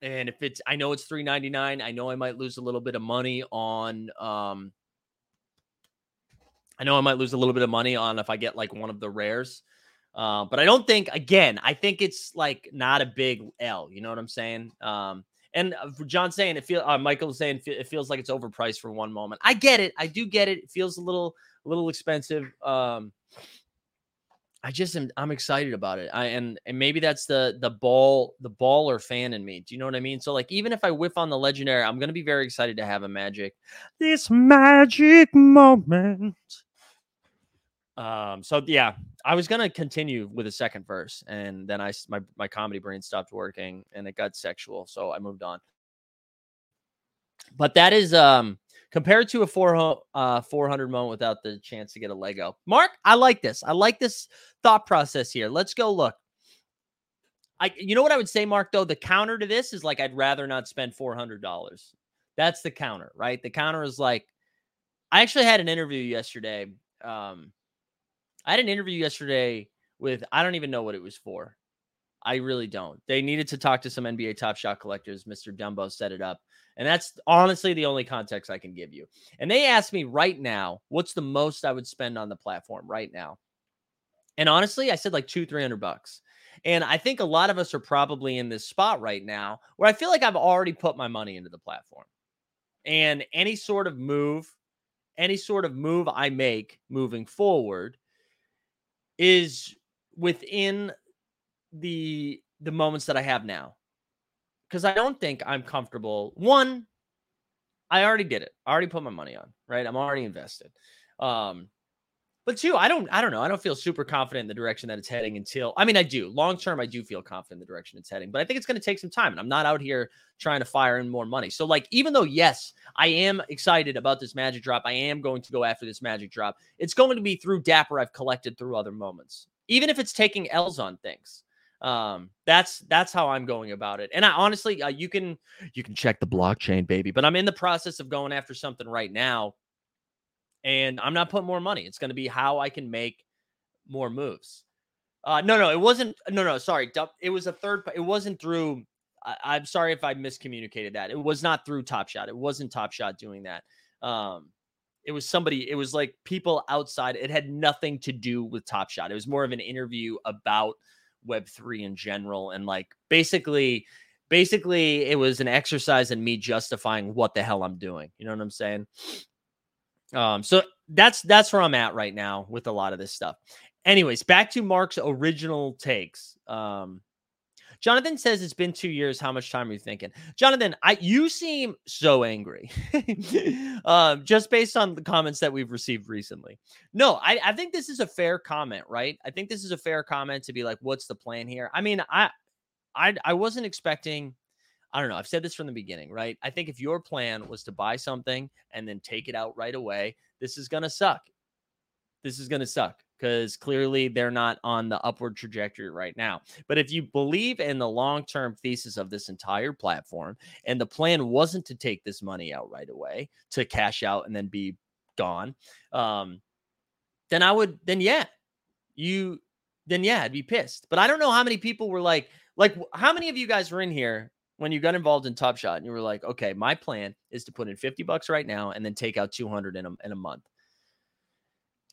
And if it's, I know it's 3.99. I know I might lose a little bit of money on. Um, I know I might lose a little bit of money on if I get like one of the rares. Uh, but I don't think again, I think it's like not a big L. You know what I'm saying? Um, and uh, John saying it feels, uh, Michael saying it feels like it's overpriced for one moment. I get it. I do get it. It feels a little a little expensive. Um, I just am I'm excited about it. I and and maybe that's the the ball the baller fan in me. Do you know what I mean? So like even if I whiff on the legendary, I'm gonna be very excited to have a magic. This magic moment. Um, so yeah, I was gonna continue with a second verse, and then I my my comedy brain stopped working, and it got sexual, so I moved on. But that is um compared to a four uh 400 moment without the chance to get a Lego. Mark, I like this. I like this thought process here. Let's go look. I you know what I would say, Mark, though? The counter to this is like I'd rather not spend $400. That's the counter, right? The counter is like I actually had an interview yesterday. Um I had an interview yesterday with I don't even know what it was for. I really don't. They needed to talk to some NBA top shot collectors. Mr. Dumbo set it up. And that's honestly the only context I can give you. And they asked me right now, what's the most I would spend on the platform right now? And honestly, I said like two, 300 bucks. And I think a lot of us are probably in this spot right now where I feel like I've already put my money into the platform. And any sort of move, any sort of move I make moving forward is within the the moments that I have now. Cuz I don't think I'm comfortable. One, I already did it. I already put my money on, right? I'm already invested. Um but two, I don't I don't know. I don't feel super confident in the direction that it's heading until I mean I do. Long term I do feel confident in the direction it's heading, but I think it's going to take some time and I'm not out here trying to fire in more money. So like even though yes, I am excited about this magic drop, I am going to go after this magic drop. It's going to be through Dapper I've collected through other moments. Even if it's taking L's on things. Um that's that's how I'm going about it. And I honestly uh, you can you can check the blockchain baby, but I'm in the process of going after something right now and I'm not putting more money. It's going to be how I can make more moves. Uh, no, no, it wasn't. No, no, sorry. It was a third. It wasn't through. I, I'm sorry if I miscommunicated that. It was not through Top Shot. It wasn't Top Shot doing that. Um, it was somebody. It was like people outside. It had nothing to do with Top Shot. It was more of an interview about Web three in general, and like basically, basically, it was an exercise in me justifying what the hell I'm doing. You know what I'm saying? Um, so that's that's where I'm at right now with a lot of this stuff. Anyways, back to Mark's original takes. Um, Jonathan says it's been two years. How much time are you thinking, Jonathan? I you seem so angry, um, just based on the comments that we've received recently. No, I, I think this is a fair comment, right? I think this is a fair comment to be like, what's the plan here? I mean, I I I wasn't expecting. I don't know. I've said this from the beginning, right? I think if your plan was to buy something and then take it out right away, this is going to suck. This is going to suck because clearly they're not on the upward trajectory right now. But if you believe in the long term thesis of this entire platform and the plan wasn't to take this money out right away, to cash out and then be gone, um, then I would, then yeah, you, then yeah, I'd be pissed. But I don't know how many people were like, like, how many of you guys were in here when you got involved in Top Shot and you were like, okay, my plan is to put in 50 bucks right now and then take out 200 in a, in a month.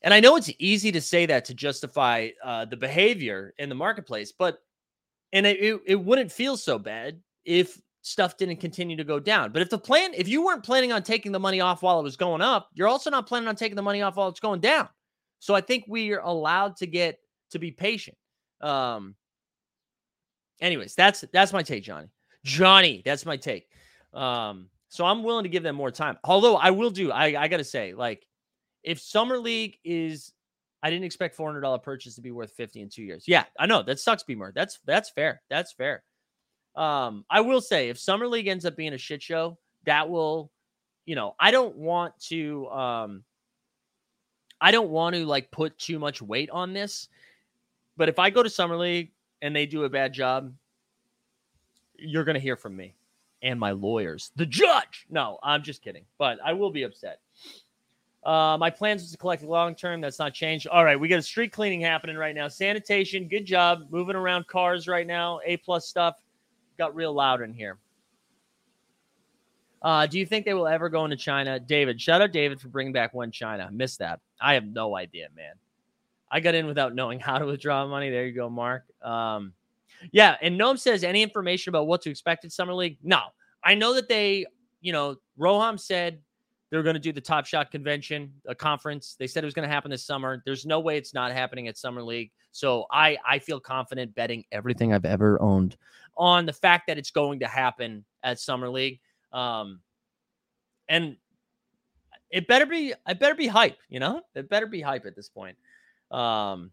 And I know it's easy to say that to justify uh, the behavior in the marketplace, but and it, it, it wouldn't feel so bad if stuff didn't continue to go down. But if the plan, if you weren't planning on taking the money off while it was going up, you're also not planning on taking the money off while it's going down. So I think we are allowed to get to be patient. Um, anyways, that's that's my take, Johnny. Johnny, that's my take. Um, so I'm willing to give them more time. Although I will do, I, I gotta say, like, if Summer League is I didn't expect four hundred dollar purchase to be worth fifty in two years. Yeah, I know that sucks, Beamer. That's that's fair. That's fair. Um, I will say if Summer League ends up being a shit show, that will, you know, I don't want to um I don't want to like put too much weight on this. But if I go to Summer League and they do a bad job, you're going to hear from me and my lawyers, the judge. No, I'm just kidding, but I will be upset. Uh, my plans was to collect long term. That's not changed. All right, we got a street cleaning happening right now. Sanitation, good job. Moving around cars right now. A plus stuff. Got real loud in here. Uh, do you think they will ever go into China? David, shout out David for bringing back one China. Missed that. I have no idea, man. I got in without knowing how to withdraw money. There you go, Mark. Um, yeah, and Gnome says any information about what to expect at Summer League? No, I know that they, you know, Roham said they're going to do the Top Shot convention, a conference. They said it was going to happen this summer. There's no way it's not happening at Summer League. So I I feel confident betting everything I've ever owned on the fact that it's going to happen at Summer League. Um, and it better be I better be hype, you know? It better be hype at this point. Um,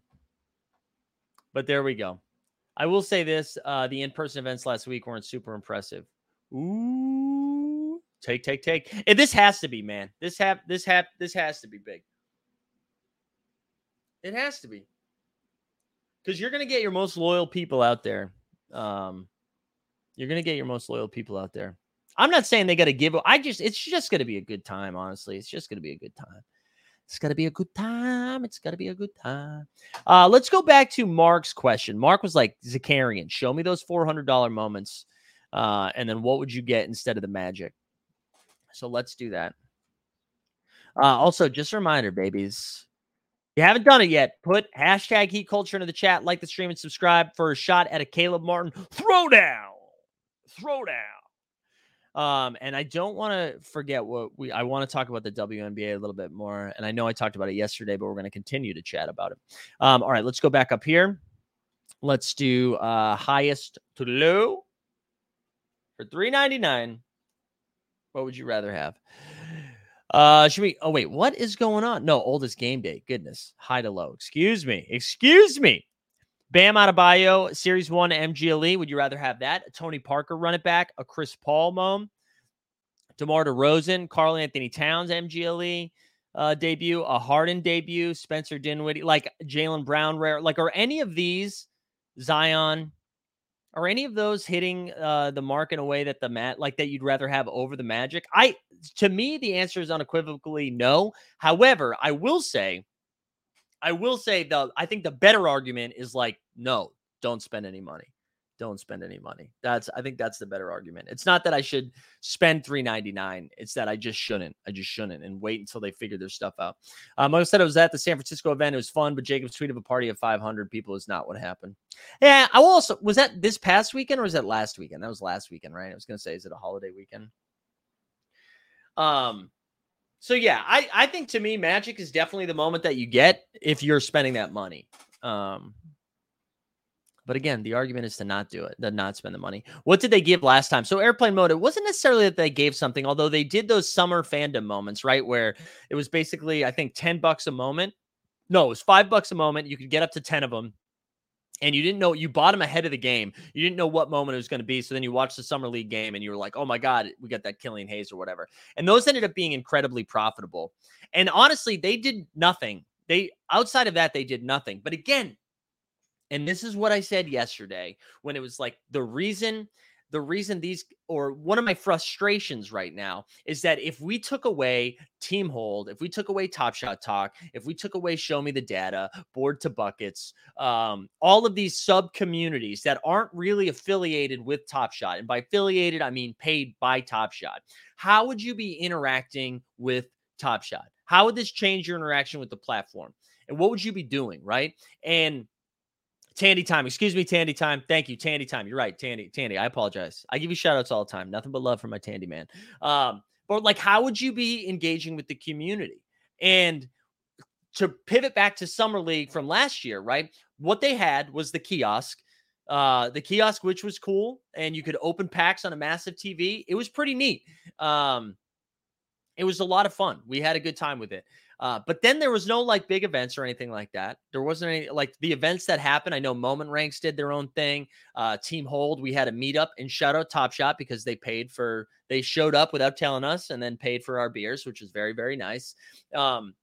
but there we go. I will say this: uh, the in-person events last week weren't super impressive. Ooh, take, take, take. And this has to be, man. This have this have this has to be big. It has to be because you're gonna get your most loyal people out there. Um, you're gonna get your most loyal people out there. I'm not saying they got to give. I just, it's just gonna be a good time. Honestly, it's just gonna be a good time. It's got to be a good time. It's got to be a good time. Uh, let's go back to Mark's question. Mark was like, Zakarian, show me those $400 moments. Uh, and then what would you get instead of the magic? So let's do that. Uh, also, just a reminder, babies, you haven't done it yet, put hashtag heat culture into the chat, like the stream, and subscribe for a shot at a Caleb Martin throwdown. Throwdown. Um, and I don't want to forget what we I want to talk about the WNBA a little bit more. And I know I talked about it yesterday, but we're going to continue to chat about it. Um, all right, let's go back up here. Let's do uh highest to low for 399. What would you rather have? Uh should we oh wait, what is going on? No, oldest game day. Goodness. High to low. Excuse me. Excuse me. Bam Adebayo, Series 1 MGLE. Would you rather have that? A Tony Parker run it back, a Chris Paul mom, DeMar DeRozan, Karl-Anthony Towns MGLE uh, debut, a Harden debut, Spencer Dinwiddie, like Jaylen Brown rare, like are any of these Zion? Are any of those hitting uh, the mark in a way that the mat like that you'd rather have over the Magic? I to me the answer is unequivocally no. However, I will say I will say though, I think the better argument is like no, don't spend any money. Don't spend any money. That's I think that's the better argument. It's not that I should spend 399. It's that I just shouldn't. I just shouldn't and wait until they figure their stuff out. Um, I said I was at the San Francisco event. It was fun, but Jacob's tweet of a party of 500 people is not what happened. Yeah, I also was that this past weekend or was that last weekend? That was last weekend, right? I was gonna say, is it a holiday weekend? Um, so yeah, I I think to me, Magic is definitely the moment that you get if you're spending that money. Um, but again, the argument is to not do it, to not spend the money. What did they give last time? So airplane mode, it wasn't necessarily that they gave something, although they did those summer fandom moments, right? Where it was basically, I think, 10 bucks a moment. No, it was five bucks a moment. You could get up to 10 of them and you didn't know you bought him ahead of the game. You didn't know what moment it was going to be. So then you watched the summer league game and you were like, oh my God, we got that Killian Hayes or whatever. And those ended up being incredibly profitable. And honestly, they did nothing. They outside of that, they did nothing. But again, and this is what I said yesterday when it was like the reason the reason these or one of my frustrations right now is that if we took away team hold if we took away top shot talk if we took away show me the data board to buckets um, all of these sub communities that aren't really affiliated with top shot and by affiliated i mean paid by top shot how would you be interacting with top shot? How would this change your interaction with the platform? And what would you be doing right? And Tandy time. Excuse me, Tandy time. Thank you, Tandy time. You're right, Tandy. Tandy, I apologize. I give you shout outs all the time. Nothing but love for my Tandy man. Um, but like, how would you be engaging with the community? And to pivot back to Summer League from last year, right? What they had was the kiosk. Uh, the kiosk, which was cool, and you could open packs on a massive TV. It was pretty neat. Um, it was a lot of fun. We had a good time with it. Uh, but then there was no like big events or anything like that. There wasn't any like the events that happened. I know Moment Ranks did their own thing. Uh, Team Hold, we had a meetup and shout out Top Shot because they paid for they showed up without telling us and then paid for our beers, which was very very nice. Um,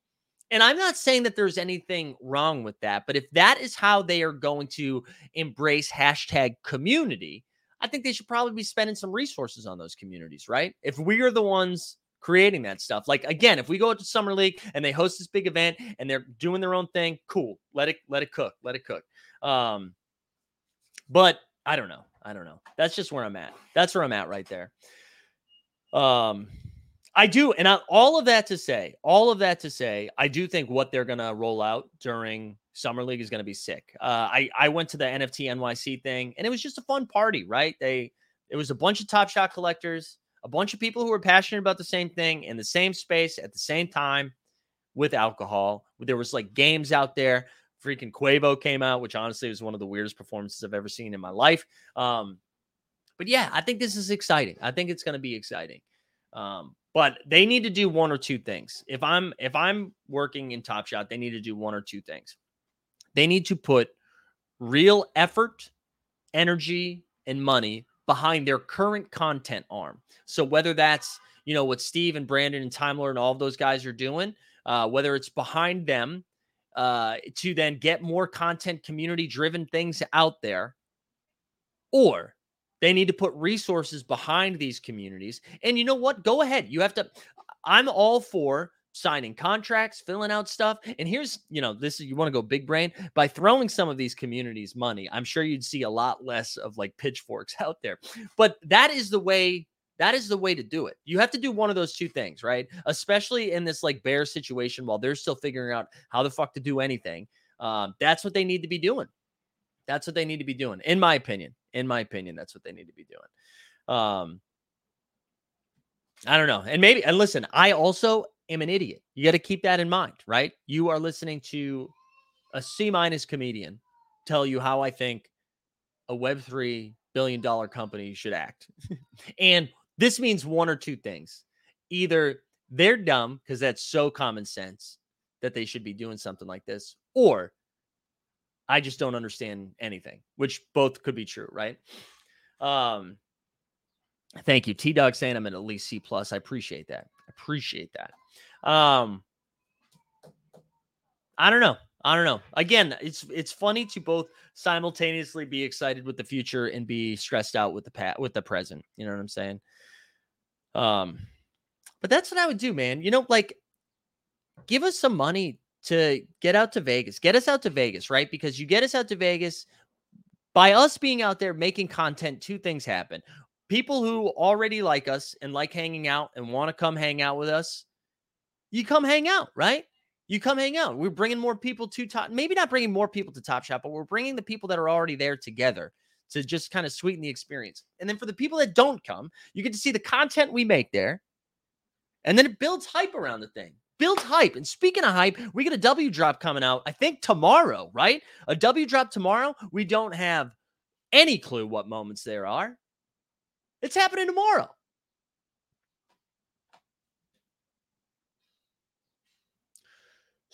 and I'm not saying that there's anything wrong with that, but if that is how they are going to embrace hashtag community, I think they should probably be spending some resources on those communities, right? If we are the ones creating that stuff, like again, if we go to Summer League and they host this big event and they're doing their own thing, cool. Let it let it cook. Let it cook. Um, but I don't know. I don't know. That's just where I'm at. That's where I'm at right there. Um, I do, and I, all of that to say, all of that to say, I do think what they're gonna roll out during summer league is gonna be sick. Uh, I I went to the NFT NYC thing, and it was just a fun party, right? They it was a bunch of Top Shot collectors, a bunch of people who were passionate about the same thing in the same space at the same time with alcohol. There was like games out there. Freaking Quavo came out, which honestly was one of the weirdest performances I've ever seen in my life. Um, but yeah, I think this is exciting. I think it's going to be exciting. Um, but they need to do one or two things. If I'm if I'm working in Top Shot, they need to do one or two things. They need to put real effort, energy, and money behind their current content arm. So whether that's you know what Steve and Brandon and Timler and all those guys are doing, uh, whether it's behind them uh, to then get more content, community driven things out there, or they need to put resources behind these communities. And you know what? Go ahead. You have to. I'm all for signing contracts, filling out stuff. And here's, you know, this is you want to go big brain by throwing some of these communities money. I'm sure you'd see a lot less of like pitchforks out there. But that is the way that is the way to do it. You have to do one of those two things, right? Especially in this like bear situation while they're still figuring out how the fuck to do anything. Um, that's what they need to be doing. That's what they need to be doing, in my opinion. In my opinion, that's what they need to be doing. Um, I don't know. And maybe, and listen, I also am an idiot. You got to keep that in mind, right? You are listening to a C minus comedian tell you how I think a Web3 billion dollar company should act. and this means one or two things. Either they're dumb because that's so common sense that they should be doing something like this, or I just don't understand anything, which both could be true, right? Um, thank you, T Dog saying I'm at least C plus. I appreciate that. I appreciate that. Um, I don't know. I don't know. Again, it's it's funny to both simultaneously be excited with the future and be stressed out with the pat with the present. You know what I'm saying? Um, but that's what I would do, man. You know, like give us some money to get out to Vegas. Get us out to Vegas, right? Because you get us out to Vegas by us being out there making content, two things happen. People who already like us and like hanging out and want to come hang out with us, you come hang out, right? You come hang out. We're bringing more people to top, maybe not bringing more people to Top Shot, but we're bringing the people that are already there together to just kind of sweeten the experience. And then for the people that don't come, you get to see the content we make there. And then it builds hype around the thing. Builds hype. And speaking of hype, we get a W drop coming out, I think tomorrow, right? A W drop tomorrow. We don't have any clue what moments there are. It's happening tomorrow.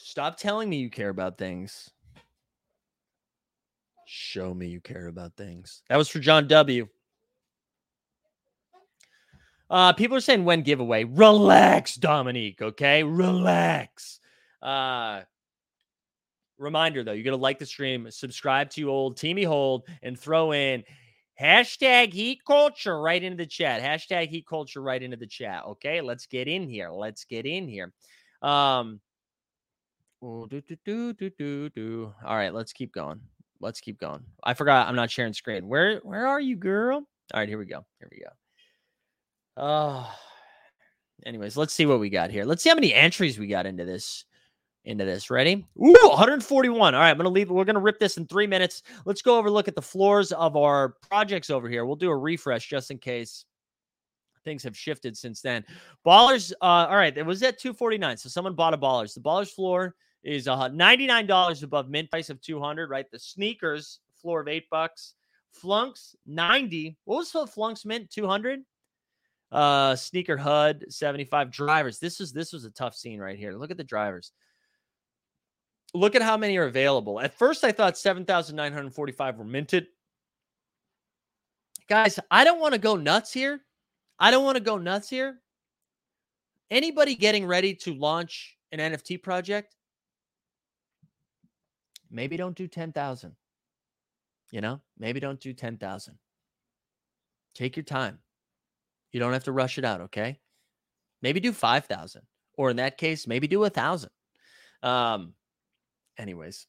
Stop telling me you care about things. Show me you care about things. That was for John W. Uh, people are saying when giveaway. Relax, Dominique. Okay, relax. Uh, reminder though, you got to like the stream, subscribe to old Teamy Hold, and throw in hashtag Heat Culture right into the chat. Hashtag Heat Culture right into the chat. Okay, let's get in here. Let's get in here. Um. Ooh, do, do, do, do, do, do. All right, let's keep going. Let's keep going. I forgot I'm not sharing screen. Where where are you, girl? All right, here we go. Here we go. Oh, anyways, let's see what we got here. Let's see how many entries we got into this. Into this, ready? Ooh, 141. All right, I'm gonna leave. We're gonna rip this in three minutes. Let's go over look at the floors of our projects over here. We'll do a refresh just in case things have shifted since then. Ballers, uh, all right, it was at 249. So someone bought a ballers. The ballers floor is uh, $99 above mint price of 200, right? The sneakers floor of eight bucks. Flunks 90. What was the Flunks mint? 200? Uh sneaker HUD 75 drivers. This is this was a tough scene right here. Look at the drivers. Look at how many are available. At first I thought 7,945 were minted. Guys, I don't want to go nuts here. I don't want to go nuts here. Anybody getting ready to launch an NFT project? Maybe don't do 10,000. You know, maybe don't do 10,000. Take your time. You don't have to rush it out, okay? Maybe do 5,000 or in that case, maybe do a 1,000. Um anyways.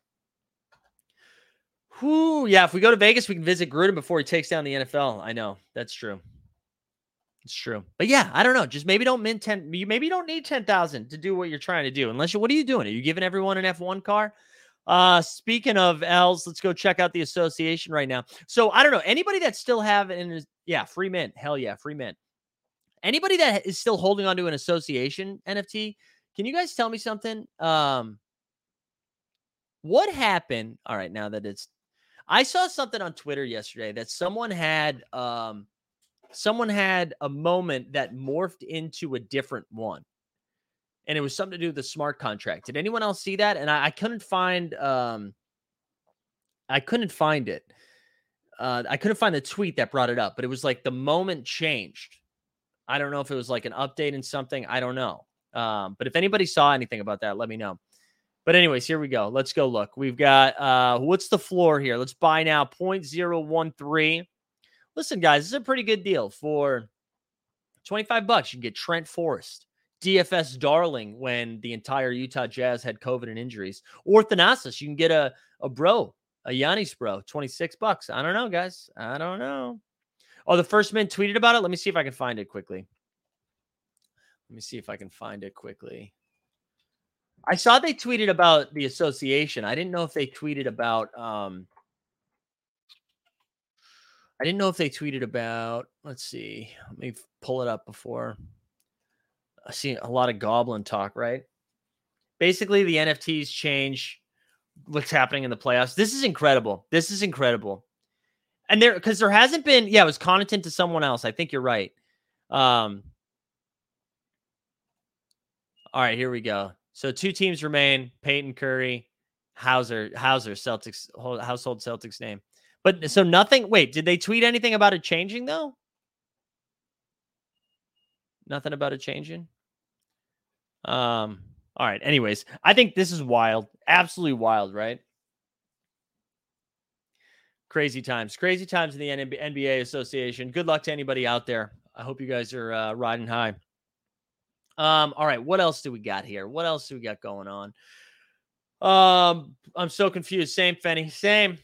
Whew, yeah, if we go to Vegas, we can visit Gruden before he takes down the NFL. I know. That's true. It's true. But yeah, I don't know. Just maybe don't mint 10 you maybe you don't need 10,000 to do what you're trying to do. Unless you what are you doing? Are you giving everyone an F1 car? Uh speaking of L's, let's go check out the association right now. So I don't know. Anybody that still have an yeah, free mint. Hell yeah, free mint. Anybody that is still holding on to an association NFT, can you guys tell me something? Um what happened? All right, now that it's I saw something on Twitter yesterday that someone had um someone had a moment that morphed into a different one. And it was something to do with the smart contract. Did anyone else see that? And I, I couldn't find um I couldn't find it. Uh I couldn't find the tweet that brought it up, but it was like the moment changed. I don't know if it was like an update in something. I don't know. Um, but if anybody saw anything about that, let me know. But anyways, here we go. Let's go look. We've got uh what's the floor here? Let's buy now 0.013. Listen, guys, this is a pretty good deal for 25 bucks. You can get Trent Forrest, DFS darling when the entire Utah Jazz had COVID and injuries. Or Thanasis, you can get a a bro, a Giannis bro, 26 bucks. I don't know, guys. I don't know. Oh, the first man tweeted about it. Let me see if I can find it quickly. Let me see if I can find it quickly. I saw they tweeted about the association. I didn't know if they tweeted about um I didn't know if they tweeted about let's see. Let me pull it up before I see a lot of goblin talk, right? Basically the NFTs change what's happening in the playoffs. This is incredible. This is incredible. And there because there hasn't been yeah, it was content to someone else. I think you're right. Um all right, here we go. So two teams remain: Payton Curry, Hauser, Hauser, Celtics, hol- household Celtics name. But so nothing. Wait, did they tweet anything about it changing though? Nothing about it changing. Um. All right. Anyways, I think this is wild. Absolutely wild, right? Crazy times. Crazy times in the NBA Association. Good luck to anybody out there. I hope you guys are uh, riding high. Um, all right, what else do we got here? What else do we got going on? Um, I'm so confused. Same, Fenny. Same.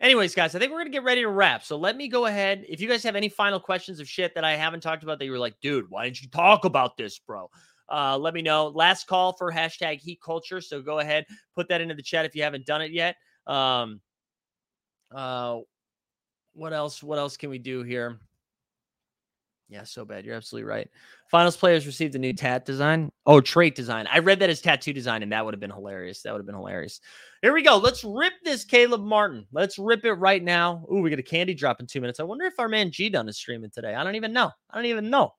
Anyways, guys, I think we're gonna get ready to wrap. So let me go ahead. If you guys have any final questions of shit that I haven't talked about that you were like, dude, why didn't you talk about this, bro? Uh, let me know. Last call for hashtag heat culture. So go ahead, put that into the chat if you haven't done it yet. Um, uh, what else? What else can we do here? Yeah, so bad. You're absolutely right. Finals players received a new tat design. Oh, trait design. I read that as tattoo design, and that would have been hilarious. That would have been hilarious. Here we go. Let's rip this Caleb Martin. Let's rip it right now. Ooh, we get a candy drop in two minutes. I wonder if our man G Dunn is streaming today. I don't even know. I don't even know.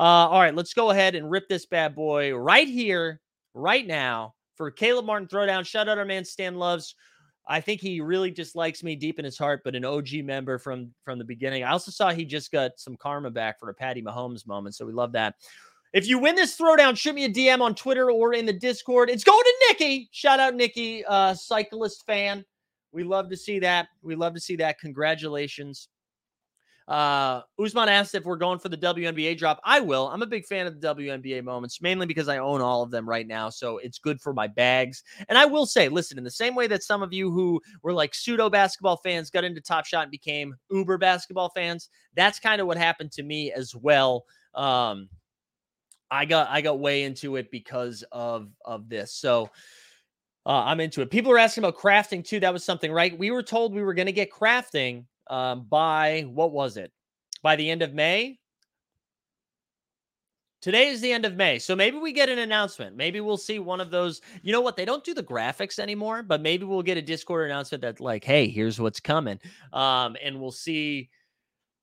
Uh, all right, let's go ahead and rip this bad boy right here, right now for Caleb Martin throwdown. Shout out our man Stan Loves. I think he really just likes me deep in his heart, but an OG member from from the beginning. I also saw he just got some karma back for a Patty Mahomes moment, so we love that. If you win this throwdown, shoot me a DM on Twitter or in the Discord. It's going to Nikki. Shout out Nikki, uh, cyclist fan. We love to see that. We love to see that. Congratulations. Uh, Usman asked if we're going for the WNBA drop. I will. I'm a big fan of the WNBA moments, mainly because I own all of them right now. So it's good for my bags. And I will say, listen, in the same way that some of you who were like pseudo basketball fans got into Top Shot and became Uber basketball fans, that's kind of what happened to me as well. Um, I got I got way into it because of of this. So uh, I'm into it. People are asking about crafting too. That was something, right? We were told we were going to get crafting um, by what was it? By the end of May. Today is the end of May. So maybe we get an announcement. Maybe we'll see one of those. You know what? They don't do the graphics anymore, but maybe we'll get a Discord announcement that, like, hey, here's what's coming. Um, and we'll see.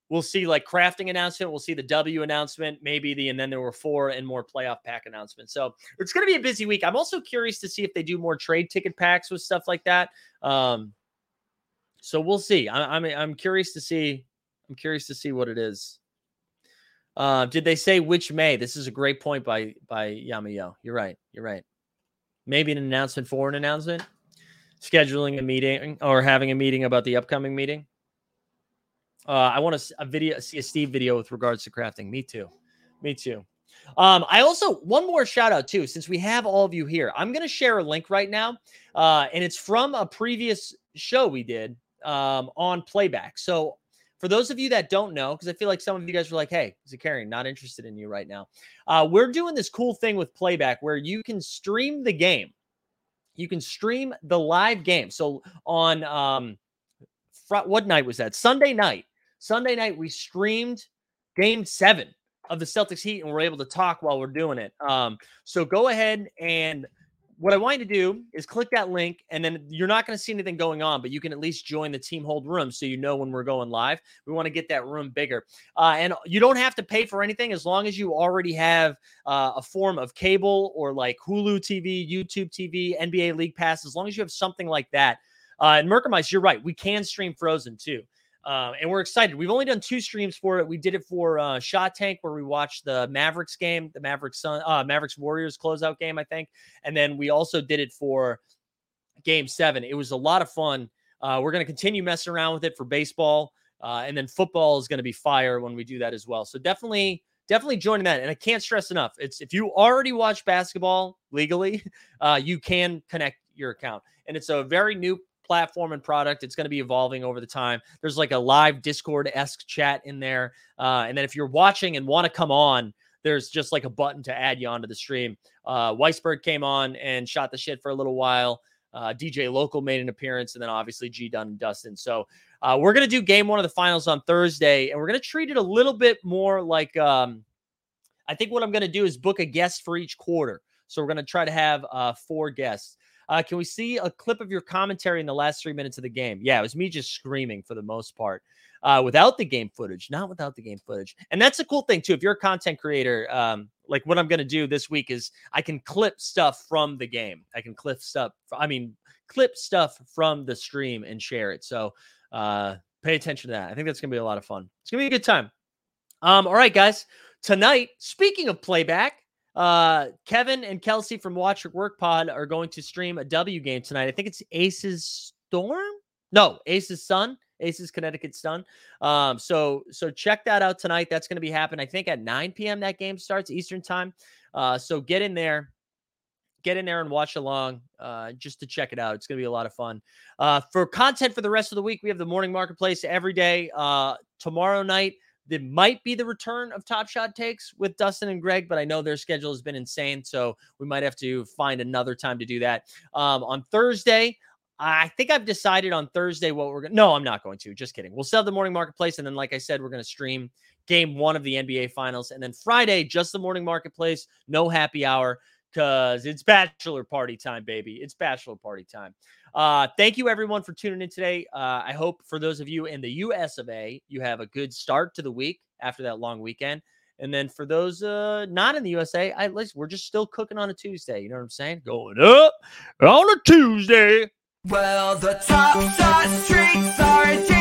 We'll see like crafting announcement. We'll see the W announcement, maybe the, and then there were four and more playoff pack announcements. So it's going to be a busy week. I'm also curious to see if they do more trade ticket packs with stuff like that. Um, so we'll see. I, I'm I'm curious to see. I'm curious to see what it is. Uh, did they say which May? This is a great point by by Yamayo. You're right. You're right. Maybe an announcement for an announcement, scheduling a meeting or having a meeting about the upcoming meeting. Uh, I want to a video, see a Steve video with regards to crafting. Me too. Me too. Um, I also one more shout out too, since we have all of you here. I'm going to share a link right now, uh, and it's from a previous show we did um, on playback. So for those of you that don't know, because I feel like some of you guys were like, "Hey, Zakarian, not interested in you right now." Uh, we're doing this cool thing with playback where you can stream the game. You can stream the live game. So on um, fr- what night was that? Sunday night. Sunday night we streamed Game Seven of the Celtics Heat, and we're able to talk while we're doing it. Um, so go ahead and what I want you to do is click that link, and then you're not going to see anything going on, but you can at least join the team hold room so you know when we're going live. We want to get that room bigger. Uh, and you don't have to pay for anything as long as you already have uh, a form of cable or like Hulu TV, YouTube TV, NBA League Pass, as long as you have something like that. Uh, and Merkermice, you're right. We can stream Frozen too. Uh, and we're excited. We've only done two streams for it. We did it for uh, Shot Tank, where we watched the Mavericks game, the Mavericks Sun, uh, Mavericks Warriors closeout game, I think, and then we also did it for Game Seven. It was a lot of fun. Uh, we're going to continue messing around with it for baseball, uh, and then football is going to be fire when we do that as well. So definitely, definitely joining that. And I can't stress enough: it's if you already watch basketball legally, uh, you can connect your account, and it's a very new platform and product. It's going to be evolving over the time. There's like a live Discord esque chat in there. Uh, and then if you're watching and want to come on, there's just like a button to add you onto the stream. Uh, Weisberg came on and shot the shit for a little while. Uh, DJ Local made an appearance, and then obviously G Dunn and Dustin. So uh, we're gonna do game one of the finals on Thursday, and we're gonna treat it a little bit more like um, I think what I'm gonna do is book a guest for each quarter. So we're gonna try to have uh, four guests. Uh, can we see a clip of your commentary in the last three minutes of the game? Yeah, it was me just screaming for the most part, uh, without the game footage, not without the game footage. And that's a cool thing too. If you're a content creator, um, like what I'm going to do this week is I can clip stuff from the game. I can clip stuff. I mean, clip stuff from the stream and share it. So uh, pay attention to that. I think that's going to be a lot of fun. It's going to be a good time. Um, all right, guys. Tonight, speaking of playback, uh, Kevin and Kelsey from Watch Your Work Pod are going to stream a W game tonight. I think it's Aces Storm. No, Aces Sun. Aces Connecticut Sun. Um, so so check that out tonight. That's going to be happening. I think at 9 p.m. that game starts Eastern time. Uh, so get in there, get in there and watch along uh, just to check it out. It's going to be a lot of fun. Uh, for content for the rest of the week, we have the morning marketplace every day. Uh, tomorrow night, there might be the return of Top Shot takes with Dustin and Greg, but I know their schedule has been insane, so we might have to find another time to do that. Um, on Thursday, I think I've decided on Thursday what we're going. to No, I'm not going to. Just kidding. We'll sell the morning marketplace, and then, like I said, we're going to stream Game One of the NBA Finals, and then Friday, just the morning marketplace, no happy hour because it's bachelor party time, baby. It's bachelor party time. Uh, thank you everyone for tuning in today. Uh, I hope for those of you in the US of A, you have a good start to the week after that long weekend. And then for those uh, not in the USA, I listen, we're just still cooking on a Tuesday. You know what I'm saying? Going up on a Tuesday. Well, the top shot streets